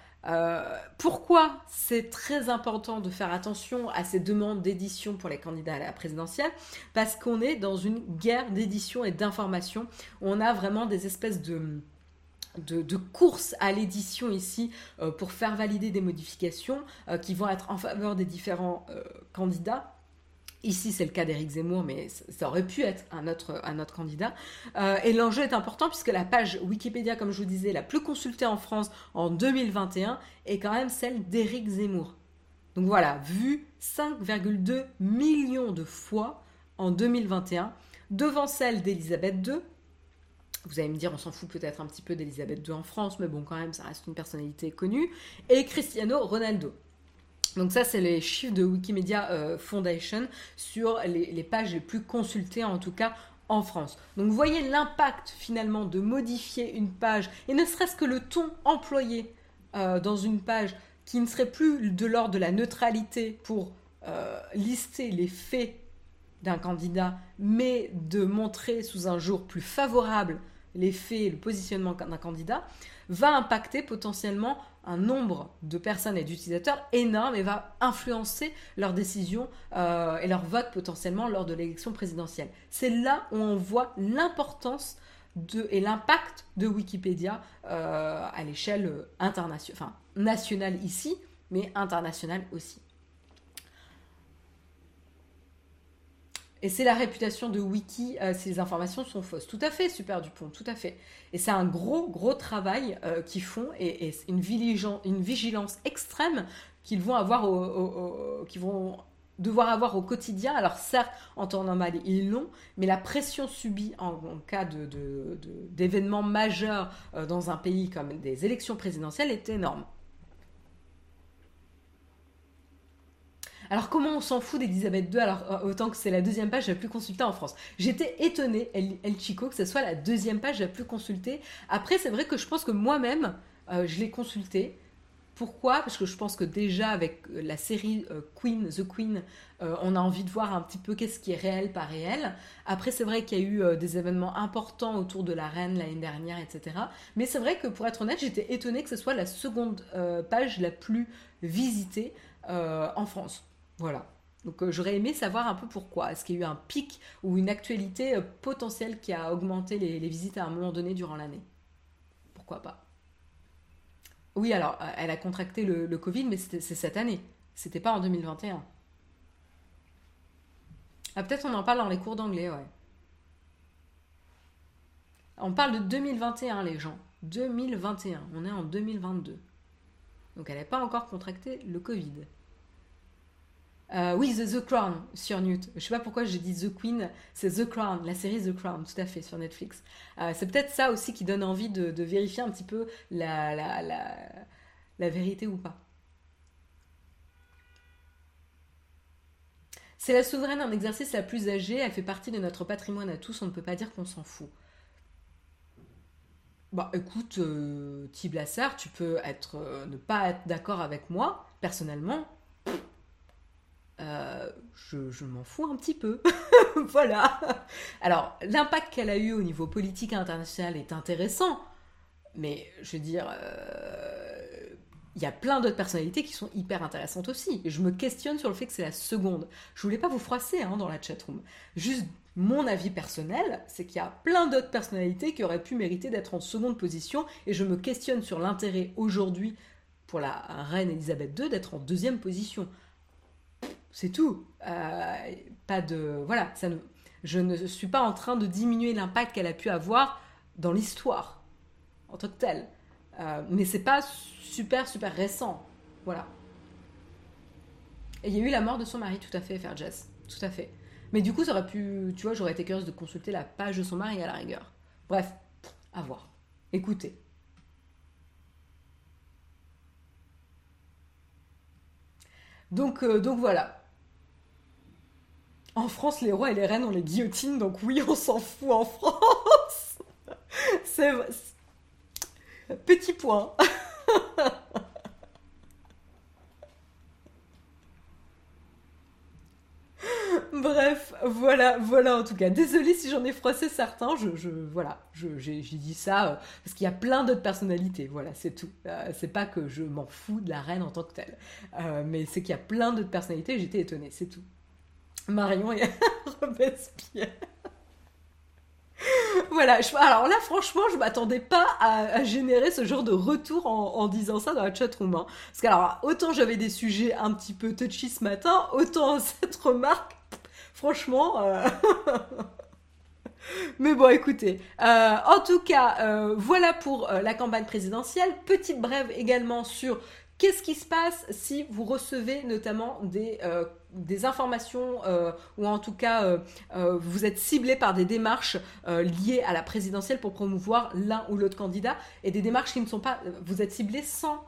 Pourquoi c'est très important de faire attention à ces demandes d'édition pour les candidats à la présidentielle? Parce qu'on est dans une guerre d'édition et d'information. On a vraiment des espèces de, de, courses à l'édition ici euh, pour faire valider des modifications euh, qui vont être en faveur des différents candidats Ici, c'est le cas d'Éric Zemmour, mais ça aurait pu être un autre, un autre candidat. Euh, et l'enjeu est important puisque la page Wikipédia, comme je vous disais, la plus consultée en France en 2021 est quand même celle d'Éric Zemmour. Donc voilà, vu 5,2 millions de fois en 2021, devant celle d'Elisabeth II. Vous allez me dire, on s'en fout peut-être un petit peu d'Elisabeth II en France, mais bon, quand même, ça reste une personnalité connue. Et Cristiano Ronaldo. Donc ça, c'est les chiffres de Wikimedia euh, Foundation sur les, pages les plus consultées, en tout cas en France. Donc vous voyez l'impact finalement de modifier une page, et ne serait-ce que le ton employé euh, dans une page qui ne serait plus de l'ordre de la neutralité pour euh, lister les faits d'un candidat, mais de montrer sous un jour plus favorable les faits et le positionnement d'un candidat, va impacter potentiellement un nombre de personnes et d'utilisateurs énorme et va influencer leurs décisions euh, et leur vote potentiellement lors de l'élection présidentielle. C'est là où on voit l'importance et l'impact de Wikipédia euh, à l'échelle internationale, nationale ici, mais internationale aussi. Et c'est la réputation de Wiki euh, si les informations sont fausses. Tout à fait, Super Dupont, tout à fait. Et c'est un gros, gros travail euh, qu'ils font et, une, vigilance, une, vigilance, extrême qu'ils vont avoir vont devoir avoir au quotidien. Alors certes, en temps normal, ils l'ont, mais la pression subie en, cas d'événements de, majeurs euh, dans un pays comme des élections présidentielles est énorme. Alors comment on s'en fout d'Elisabeth II alors euh, autant que c'est la deuxième page la plus consultée en France? J'étais étonnée, El, Chico, que ce soit la deuxième page la plus consultée. Après, c'est vrai que je pense que moi-même, euh, je l'ai consultée. Pourquoi? Parce que je pense que déjà avec euh, la série Queen, The Queen, on a envie de voir un petit peu qu'est-ce qui est réel, pas réel. Après, c'est vrai qu'il y a eu des événements importants autour de la reine l'année dernière, etc. Mais c'est vrai que pour être honnête, j'étais étonnée que ce soit la seconde page la plus visitée en France. Voilà. Donc euh, j'aurais aimé savoir un peu pourquoi. Est-ce qu'il y a eu un pic ou une actualité euh, potentielle qui a augmenté les, visites à un moment donné durant l'année? Pourquoi pas? Oui, alors euh, elle a contracté le, Covid, mais c'est cette année. C'était pas en 2021. Ah, peut-être on en parle dans les cours d'anglais, ouais. On parle de 2021, les gens. 2021. On est en 2022. Donc elle n'a pas encore contracté le Covid. Euh, oui, The, Crown sur Newt. Je sais pas pourquoi j'ai dit The Queen, c'est The Crown, la série The Crown, tout à fait, sur Netflix. Euh, c'est peut-être ça aussi qui donne envie de, vérifier un petit peu la, la, la vérité ou pas. C'est la souveraine en exercice la plus âgée, elle fait partie de notre patrimoine à tous, on ne peut pas dire qu'on s'en fout. Bah écoute, euh, Tiblassar, tu peux être, euh, ne pas être d'accord avec moi, personnellement. Euh, je, m'en fous un petit peu. *laughs* voilà. Alors, l'impact qu'elle a eu au niveau politique international est intéressant, mais je veux dire, il y a plein d'autres personnalités qui sont hyper intéressantes aussi. Je me questionne sur le fait que c'est la seconde. Je voulais pas vous froisser hein, dans la chatroom. Juste mon avis personnel, c'est qu'il y a plein d'autres personnalités qui auraient pu mériter d'être en seconde position. Et je me questionne sur l'intérêt aujourd'hui pour la reine Elisabeth II d'être en deuxième position. C'est tout. Euh, pas de. Voilà, ça ne... je ne suis pas en train de diminuer l'impact qu'elle a pu avoir dans l'histoire en tant que telle. Euh, mais c'est pas super, super récent. Voilà. Et il y a eu la mort de son mari, tout à fait, faire Jess. Tout à fait. Mais du coup, ça aurait pu. Tu vois, j'aurais été curieuse de consulter la page de son mari à la rigueur. Bref, à voir. Écoutez. Donc, euh, donc voilà. En France, les rois et les reines ont les guillotines, donc oui, on s'en fout en France. *laughs* C'est Petit point. *laughs* Bref, voilà, voilà en tout cas. Désolée si j'en ai froissé certains. Voilà, j'ai dit ça euh, parce qu'il y a plein d'autres personnalités. Voilà, c'est tout. Euh, c'est pas que je m'en fous de la reine en tant que telle, euh, mais c'est qu'il y a plein d'autres personnalités. J'étais étonnée, c'est tout. Marion et *laughs* Robespierre. voilà, alors là, franchement, je m'attendais pas à, générer ce genre de retour en, disant ça dans la chatroom. Hein. Parce que, alors, autant j'avais des sujets un petit peu touchy ce matin, autant *laughs* cette remarque, franchement. Euh, *laughs* mais bon, écoutez. Euh, en tout cas, euh, voilà pour la campagne présidentielle. Petite brève également sur Qu'est-ce qui se passe si vous recevez notamment des, informations ou en tout cas vous êtes ciblé par des démarches liées à la présidentielle pour promouvoir l'un ou l'autre candidat et des démarches qui ne sont pas... Vous êtes ciblé sans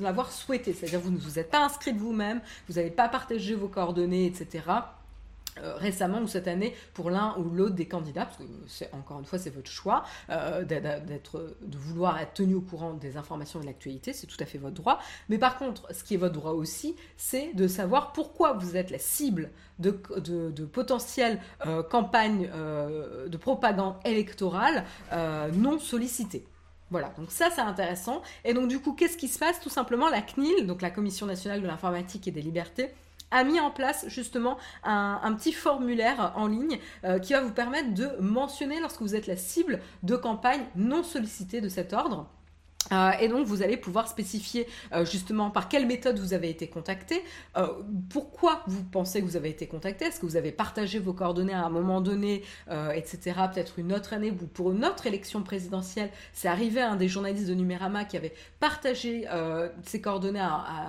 l'avoir souhaité, c'est-à-dire vous ne vous êtes pas inscrit vous-même, vous n'avez pas partagé vos coordonnées, etc. Euh, récemment ou cette année pour l'un ou l'autre des candidats, parce que c'est encore une fois c'est votre choix euh, de vouloir être tenu au courant des informations de l'actualité, c'est tout à fait votre droit. Mais par contre, ce qui est votre droit aussi, c'est de savoir pourquoi vous êtes la cible de, de, potentielles euh, campagnes de propagande électorale non sollicitées. Voilà, donc ça c'est intéressant. Et donc du coup, qu'est-ce qui se passe? Tout simplement, la CNIL, donc la Commission nationale de l'informatique et des libertés, a mis en place justement un, petit formulaire en ligne euh, qui va vous permettre de mentionner lorsque vous êtes la cible de campagnes non sollicitées de cet ordre. Euh, et donc vous allez pouvoir spécifier euh, justement par quelle méthode vous avez été contacté, pourquoi vous pensez que vous avez été contacté, est-ce que vous avez partagé vos coordonnées à un moment donné, etc. Peut-être une autre année ou pour une autre élection présidentielle. C'est arrivé à un des journalistes de Numérama qui avait partagé ses coordonnées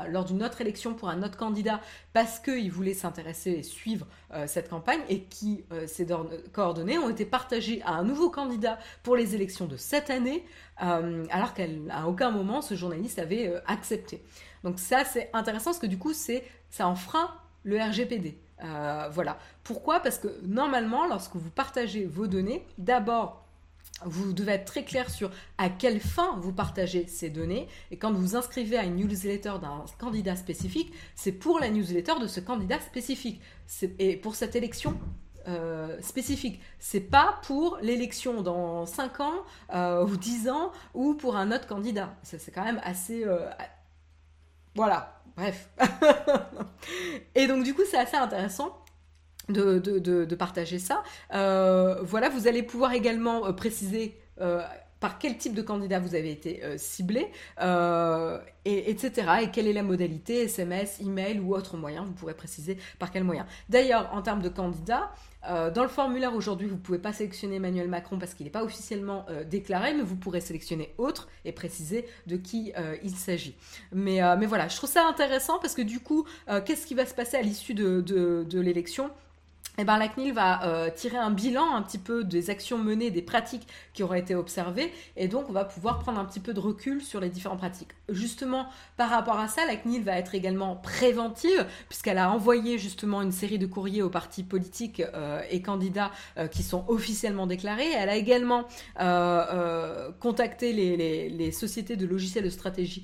lors d'une autre élection pour un autre candidat parce qu'il voulait s'intéresser et suivre cette campagne et qui ces coordonnées ont été partagées à un nouveau candidat pour les élections de cette année. Euh, alors qu'à aucun moment ce journaliste avait euh, accepté. Donc ça c'est intéressant parce que du coup c'est ça enfreint le RGPD. Euh, voilà. Pourquoi? Parce que normalement lorsque vous partagez vos données, d'abord vous devez être très clair sur à quelle fin vous partagez ces données. Et quand vous inscrivez à une newsletter d'un candidat spécifique, c'est pour la newsletter de ce candidat spécifique. Et pour cette élection euh, spécifique. C'est pas pour l'élection dans 5 ans euh, ou 10 ans ou pour un autre candidat. C'est quand même assez... Euh, voilà, bref. *laughs* Et donc du coup c'est assez intéressant. De, partager ça. voilà, vous allez pouvoir également préciser par quel type de candidat vous avez été ciblé, et, etc. Et quelle est la modalité, SMS, email ou autre moyen, vous pourrez préciser par quel moyen. D'ailleurs, en termes de candidats, euh, dans le formulaire aujourd'hui, vous ne pouvez pas sélectionner Emmanuel Macron parce qu'il n'est pas officiellement euh, déclaré, mais vous pourrez sélectionner autre et préciser de qui euh, il s'agit. Mais, voilà, je trouve ça intéressant parce que du coup, qu'est-ce qui va se passer à l'issue de l'élection? Eh ben, la CNIL va euh, tirer un bilan un petit peu des actions menées, des pratiques qui auraient été observées, et donc on va pouvoir prendre un petit peu de recul sur les différentes pratiques. Justement, par rapport à ça, la CNIL va être également préventive, puisqu'elle a envoyé justement une série de courriers aux partis politiques euh, et candidats euh, qui sont officiellement déclarés. Elle a également contacté les, sociétés de logiciels de stratégie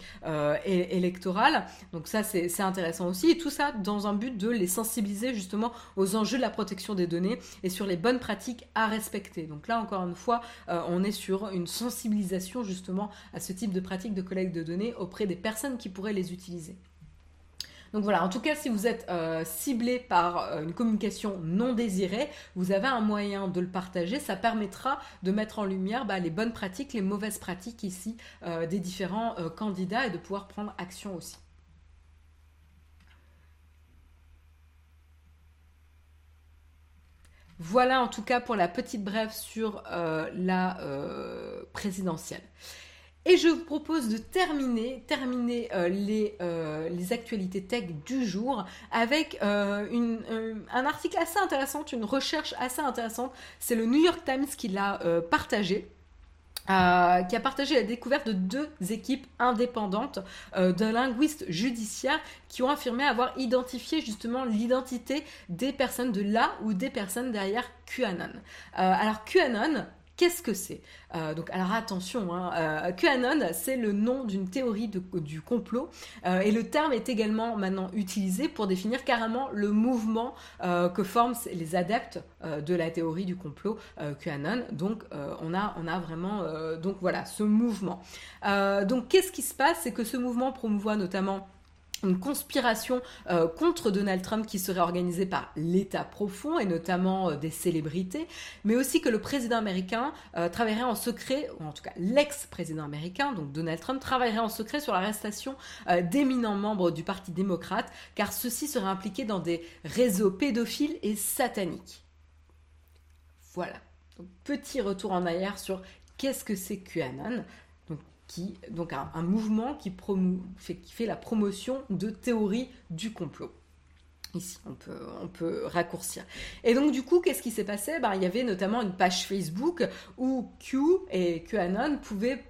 électorale, donc ça c'est intéressant aussi, et tout ça dans un but de les sensibiliser justement aux enjeux de la protection des données et sur les bonnes pratiques à respecter. Donc là, encore une fois, euh, on est sur une sensibilisation justement à ce type de pratique de collecte de données auprès des personnes qui pourraient les utiliser. Donc voilà, en tout cas, si vous êtes euh, ciblé par euh, une communication non désirée, vous avez un moyen de le partager. Ça permettra de mettre en lumière bah, les bonnes pratiques, les mauvaises pratiques ici des différents candidats et de pouvoir prendre action aussi. Voilà en tout cas pour la petite brève sur euh, la euh, présidentielle. Et je vous propose de terminer, terminer euh, les, actualités tech du jour avec un article assez intéressant, une recherche assez intéressante. C'est le New York Times qui l'a partagé. Euh, qui a partagé la découverte de deux équipes indépendantes euh, de linguistes judiciaires qui ont affirmé avoir identifié justement l'identité des personnes de là ou des personnes derrière QAnon. Euh, alors QAnon, Qu'est-ce que c'est? Euh, Donc, alors attention, hein, euh, QAnon, c'est le nom d'une théorie du complot, euh, et le terme est également maintenant utilisé pour définir carrément le mouvement que forment les adeptes de la théorie du complot QAnon. Donc, on a, on a vraiment, donc voilà, ce mouvement. donc, qu'est-ce qui se passe? C'est que ce mouvement promouvoit notamment une conspiration euh, contre Donald Trump qui serait organisée par l'État profond et notamment euh, des célébrités, mais aussi que le président américain euh, travaillerait en secret, ou en tout cas l'ex-président américain, donc Donald Trump, travaillerait en secret sur l'arrestation d'éminents membres du Parti démocrate, car ceux-ci seraient impliqués dans des réseaux pédophiles et sataniques. Voilà. petit retour en arrière sur qu'est-ce que c'est QAnon qui, donc un, mouvement qui, fait, la promotion de théories du complot. Ici, on peut, on peut raccourcir. Et donc, du coup, qu'est-ce qui s'est passé? Ben, Il y avait notamment une page Facebook où Q et QAnon pouvaient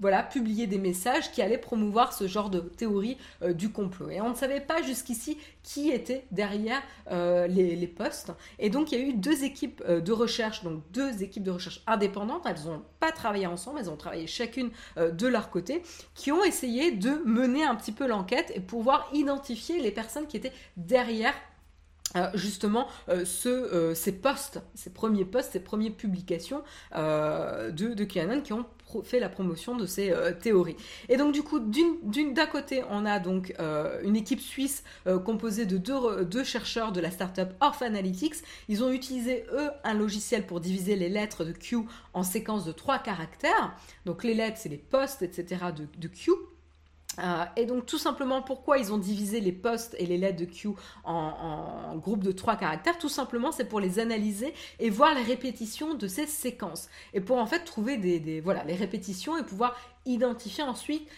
voilà, publier des messages qui allaient promouvoir ce genre de théorie euh, du complot. Et on ne savait pas jusqu'ici qui était derrière euh, les, posts. Et donc il y a eu deux équipes euh, de recherche, donc deux équipes de recherche indépendantes. Elles n'ont pas travaillé ensemble, elles ont travaillé chacune de leur côté, qui ont essayé de mener un petit peu l'enquête et pouvoir identifier les personnes qui étaient derrière justement ce, ces posts, ces premiers posts, ces premières publications de, de QAnon qui ont fait la promotion de ces euh, théories. Et donc du coup, d'un côté, on a donc euh, une équipe suisse euh, composée de deux, chercheurs de la startup Orph Analytics. Ils ont utilisé, eux, un logiciel pour diviser les lettres de Q en séquences de trois caractères. Donc les lettres, c'est les postes, etc. de Q. Euh, et donc tout simplement pourquoi ils ont divisé les postes et les lettres de Q en, groupes de trois caractères, tout simplement c'est pour les analyser et voir les répétitions de ces séquences et pour en fait trouver des, voilà les répétitions et pouvoir identifier ensuite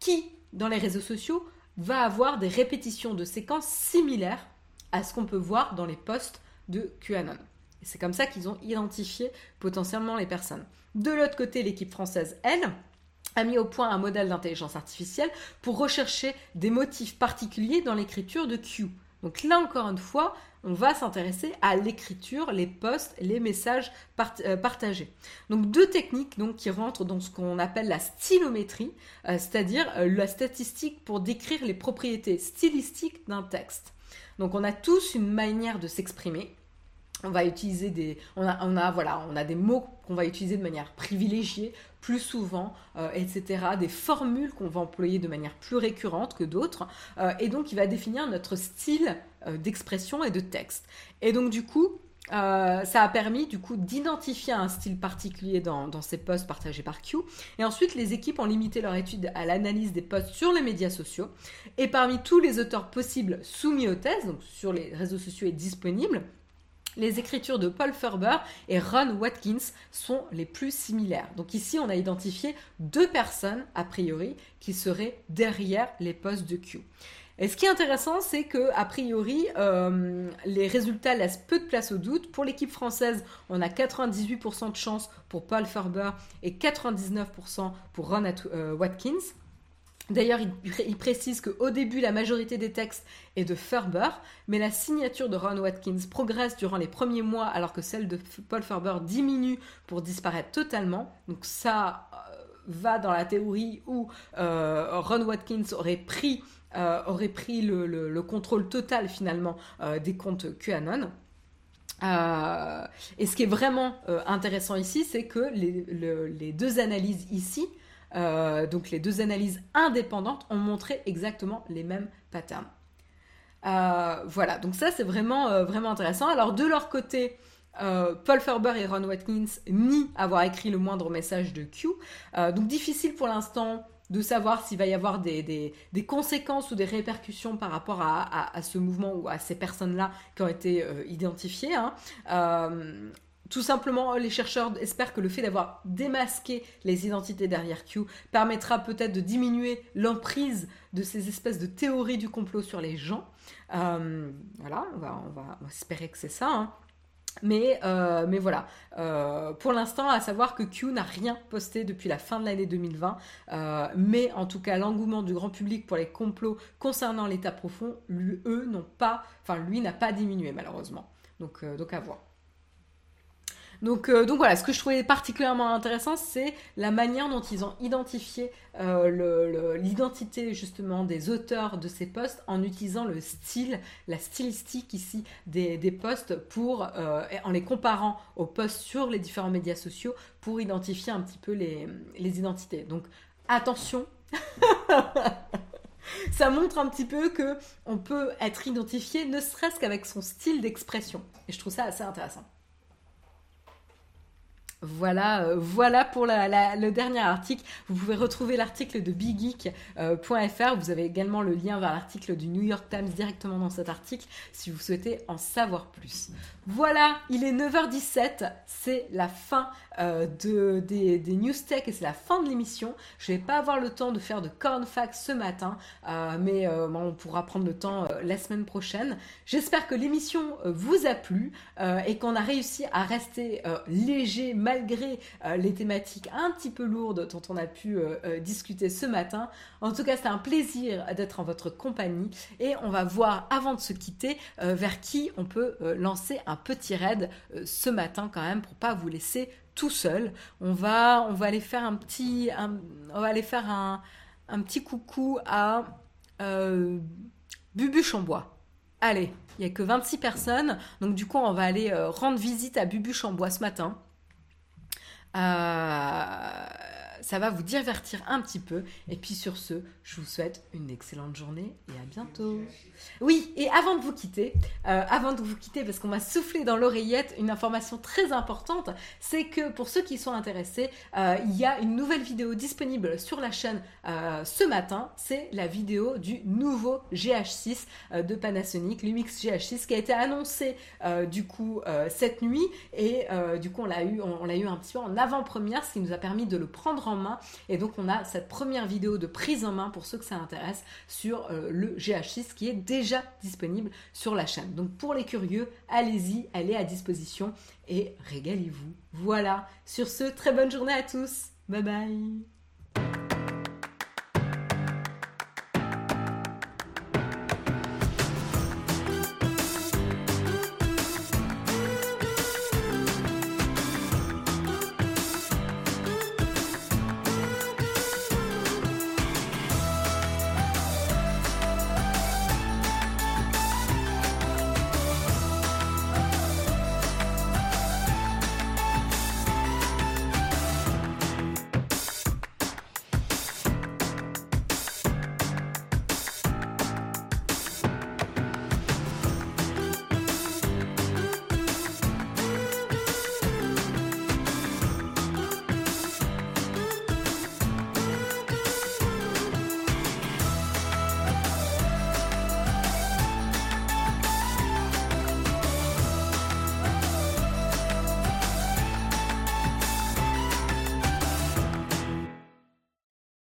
qui dans les réseaux sociaux va avoir des répétitions de séquences similaires à ce qu'on peut voir dans les posts de QAnon. C'est comme ça qu'ils ont identifié potentiellement les personnes. De l'autre côté, l'équipe française, elle, a mis au point un modèle d'intelligence artificielle pour rechercher des motifs particuliers dans l'écriture de Q. Donc là encore une fois, on va s'intéresser à l'écriture, les posts, les messages euh, partagés. Donc deux techniques qui rentrent dans ce qu'on appelle la stylométrie, euh, c'est-à-dire euh, la statistique pour décrire les propriétés stylistiques d'un texte. Donc on a tous une manière de s'exprimer on va utiliser des on a des mots qu'on va utiliser de manière privilégiée plus souvent euh, etc des formules qu'on va employer de manière plus récurrente que d'autres euh, et donc il va définir notre style euh, d'expression et de texte et donc du coup euh, ça a permis du coup d'identifier un style particulier dans, ces posts partagés par Q. Et ensuite, les équipes ont limité leur étude à l'analyse des posts sur les médias sociaux. Et parmi tous les auteurs possibles soumis aux thèses, donc sur les réseaux sociaux et disponibles, les écritures de Paul Ferber et Ron Watkins sont les plus similaires. Donc ici, on a identifié deux personnes, a priori, qui seraient derrière les posts de Q. Et ce qui est intéressant, c'est que a priori, euh, les résultats laissent peu de place au doute. Pour l'équipe française, on a 98% de chance pour Paul Ferber et 99% pour Ron euh, Watkins. D'ailleurs, il, précise qu'au début, la majorité des textes est de Ferber, mais la signature de Ron Watkins progresse durant les premiers mois alors que celle de Paul Ferber diminue pour disparaître totalement. Donc ça euh, va dans la théorie où Ron Watkins aurait pris euh, le, contrôle total finalement euh, des comptes QAnon. Euh, et ce qui est vraiment intéressant ici, c'est que les, deux analyses ici, donc les deux analyses indépendantes, ont montré exactement les mêmes patterns. voilà, donc ça c'est vraiment, vraiment intéressant. Alors de leur côté, Paul Ferber et Ron Watkins nient avoir écrit le moindre message de Q. donc difficile pour l'instant de savoir s'il va y avoir des, conséquences ou des répercussions par rapport à, ce mouvement ou à ces personnes-là qui ont été euh, identifiées. Hein. Euh, tout simplement, les chercheurs espèrent que le fait d'avoir démasqué les identités derrière Q permettra peut-être de diminuer l'emprise de ces espèces de théories du complot sur les gens. Euh, voilà, on va, espérer que c'est ça. Hein. Mais, euh, mais voilà, euh, pour l'instant, à savoir que Q n'a rien posté depuis la fin de l'année 2020, euh, mais en tout cas, l'engouement du grand public pour les complots concernant l'état profond, lui, eux, n'ont pas, enfin, lui n'a pas diminué malheureusement. Donc, donc à voir. Donc, euh, donc voilà, ce que je trouvais particulièrement intéressant, c'est la manière dont ils ont identifié euh, l'identité justement des auteurs de ces posts en utilisant le style, la stylistique ici des, des posts pour, euh, en les comparant aux posts sur les différents médias sociaux pour identifier un petit peu les, les identités. Donc attention. *laughs* ça montre un petit peu que on peut être identifié ne serait-ce qu'avec son style d'expression. Et je trouve ça assez intéressant. Voilà, euh, voilà pour le dernier article. Vous pouvez retrouver l'article de biggeek.fr. Euh, vous avez également le lien vers l'article du New York Times directement dans cet article si vous souhaitez en savoir plus. Voilà, il est 9h17, c'est la fin euh, de, des, news tech et c'est la fin de l'émission. Je vais pas avoir le temps de faire de corn facts ce matin, mais on pourra prendre le temps la semaine prochaine. J'espère que l'émission vous a plu et qu'on a réussi à rester léger, malgré euh, les thématiques un petit peu lourdes dont on a pu euh, euh, discuter ce matin. En tout cas, c'est un plaisir d'être en votre compagnie et on va voir avant de se quitter vers qui on peut lancer un petit raid ce matin quand même pour pas vous laisser tout seul. On va, on va aller faire un petit, on va aller faire un, un petit coucou à Bubu Chambois. Allez, il n'y a que 26 personnes, donc du coup on va aller rendre visite à Bubu Chambois ce matin. Euh, ça va vous divertir un petit peu. Et puis sur ce, je vous souhaite une excellente journée et à bientôt. Oui, et avant de vous quitter, euh, avant de vous quitter, parce qu'on m'a soufflé dans l'oreillette une information très importante, c'est que pour ceux qui sont intéressés, euh, il y a une nouvelle vidéo disponible sur la chaîne euh, ce matin. C'est la vidéo du nouveau GH6 de Panasonic, Lumix GH6, qui a été annoncé du coup cette nuit et du coup on l'a eu, on, l'a eu un petit peu en avant-première, ce qui nous a permis de le prendre en main. Et donc on a cette première vidéo de prise en main pour ceux que ça intéresse sur le GH6 qui est déjà disponible sur la chaîne. Donc pour les curieux, allez-y, elle est à disposition et régalez-vous. Voilà, sur ce, très bonne journée à tous. Bye bye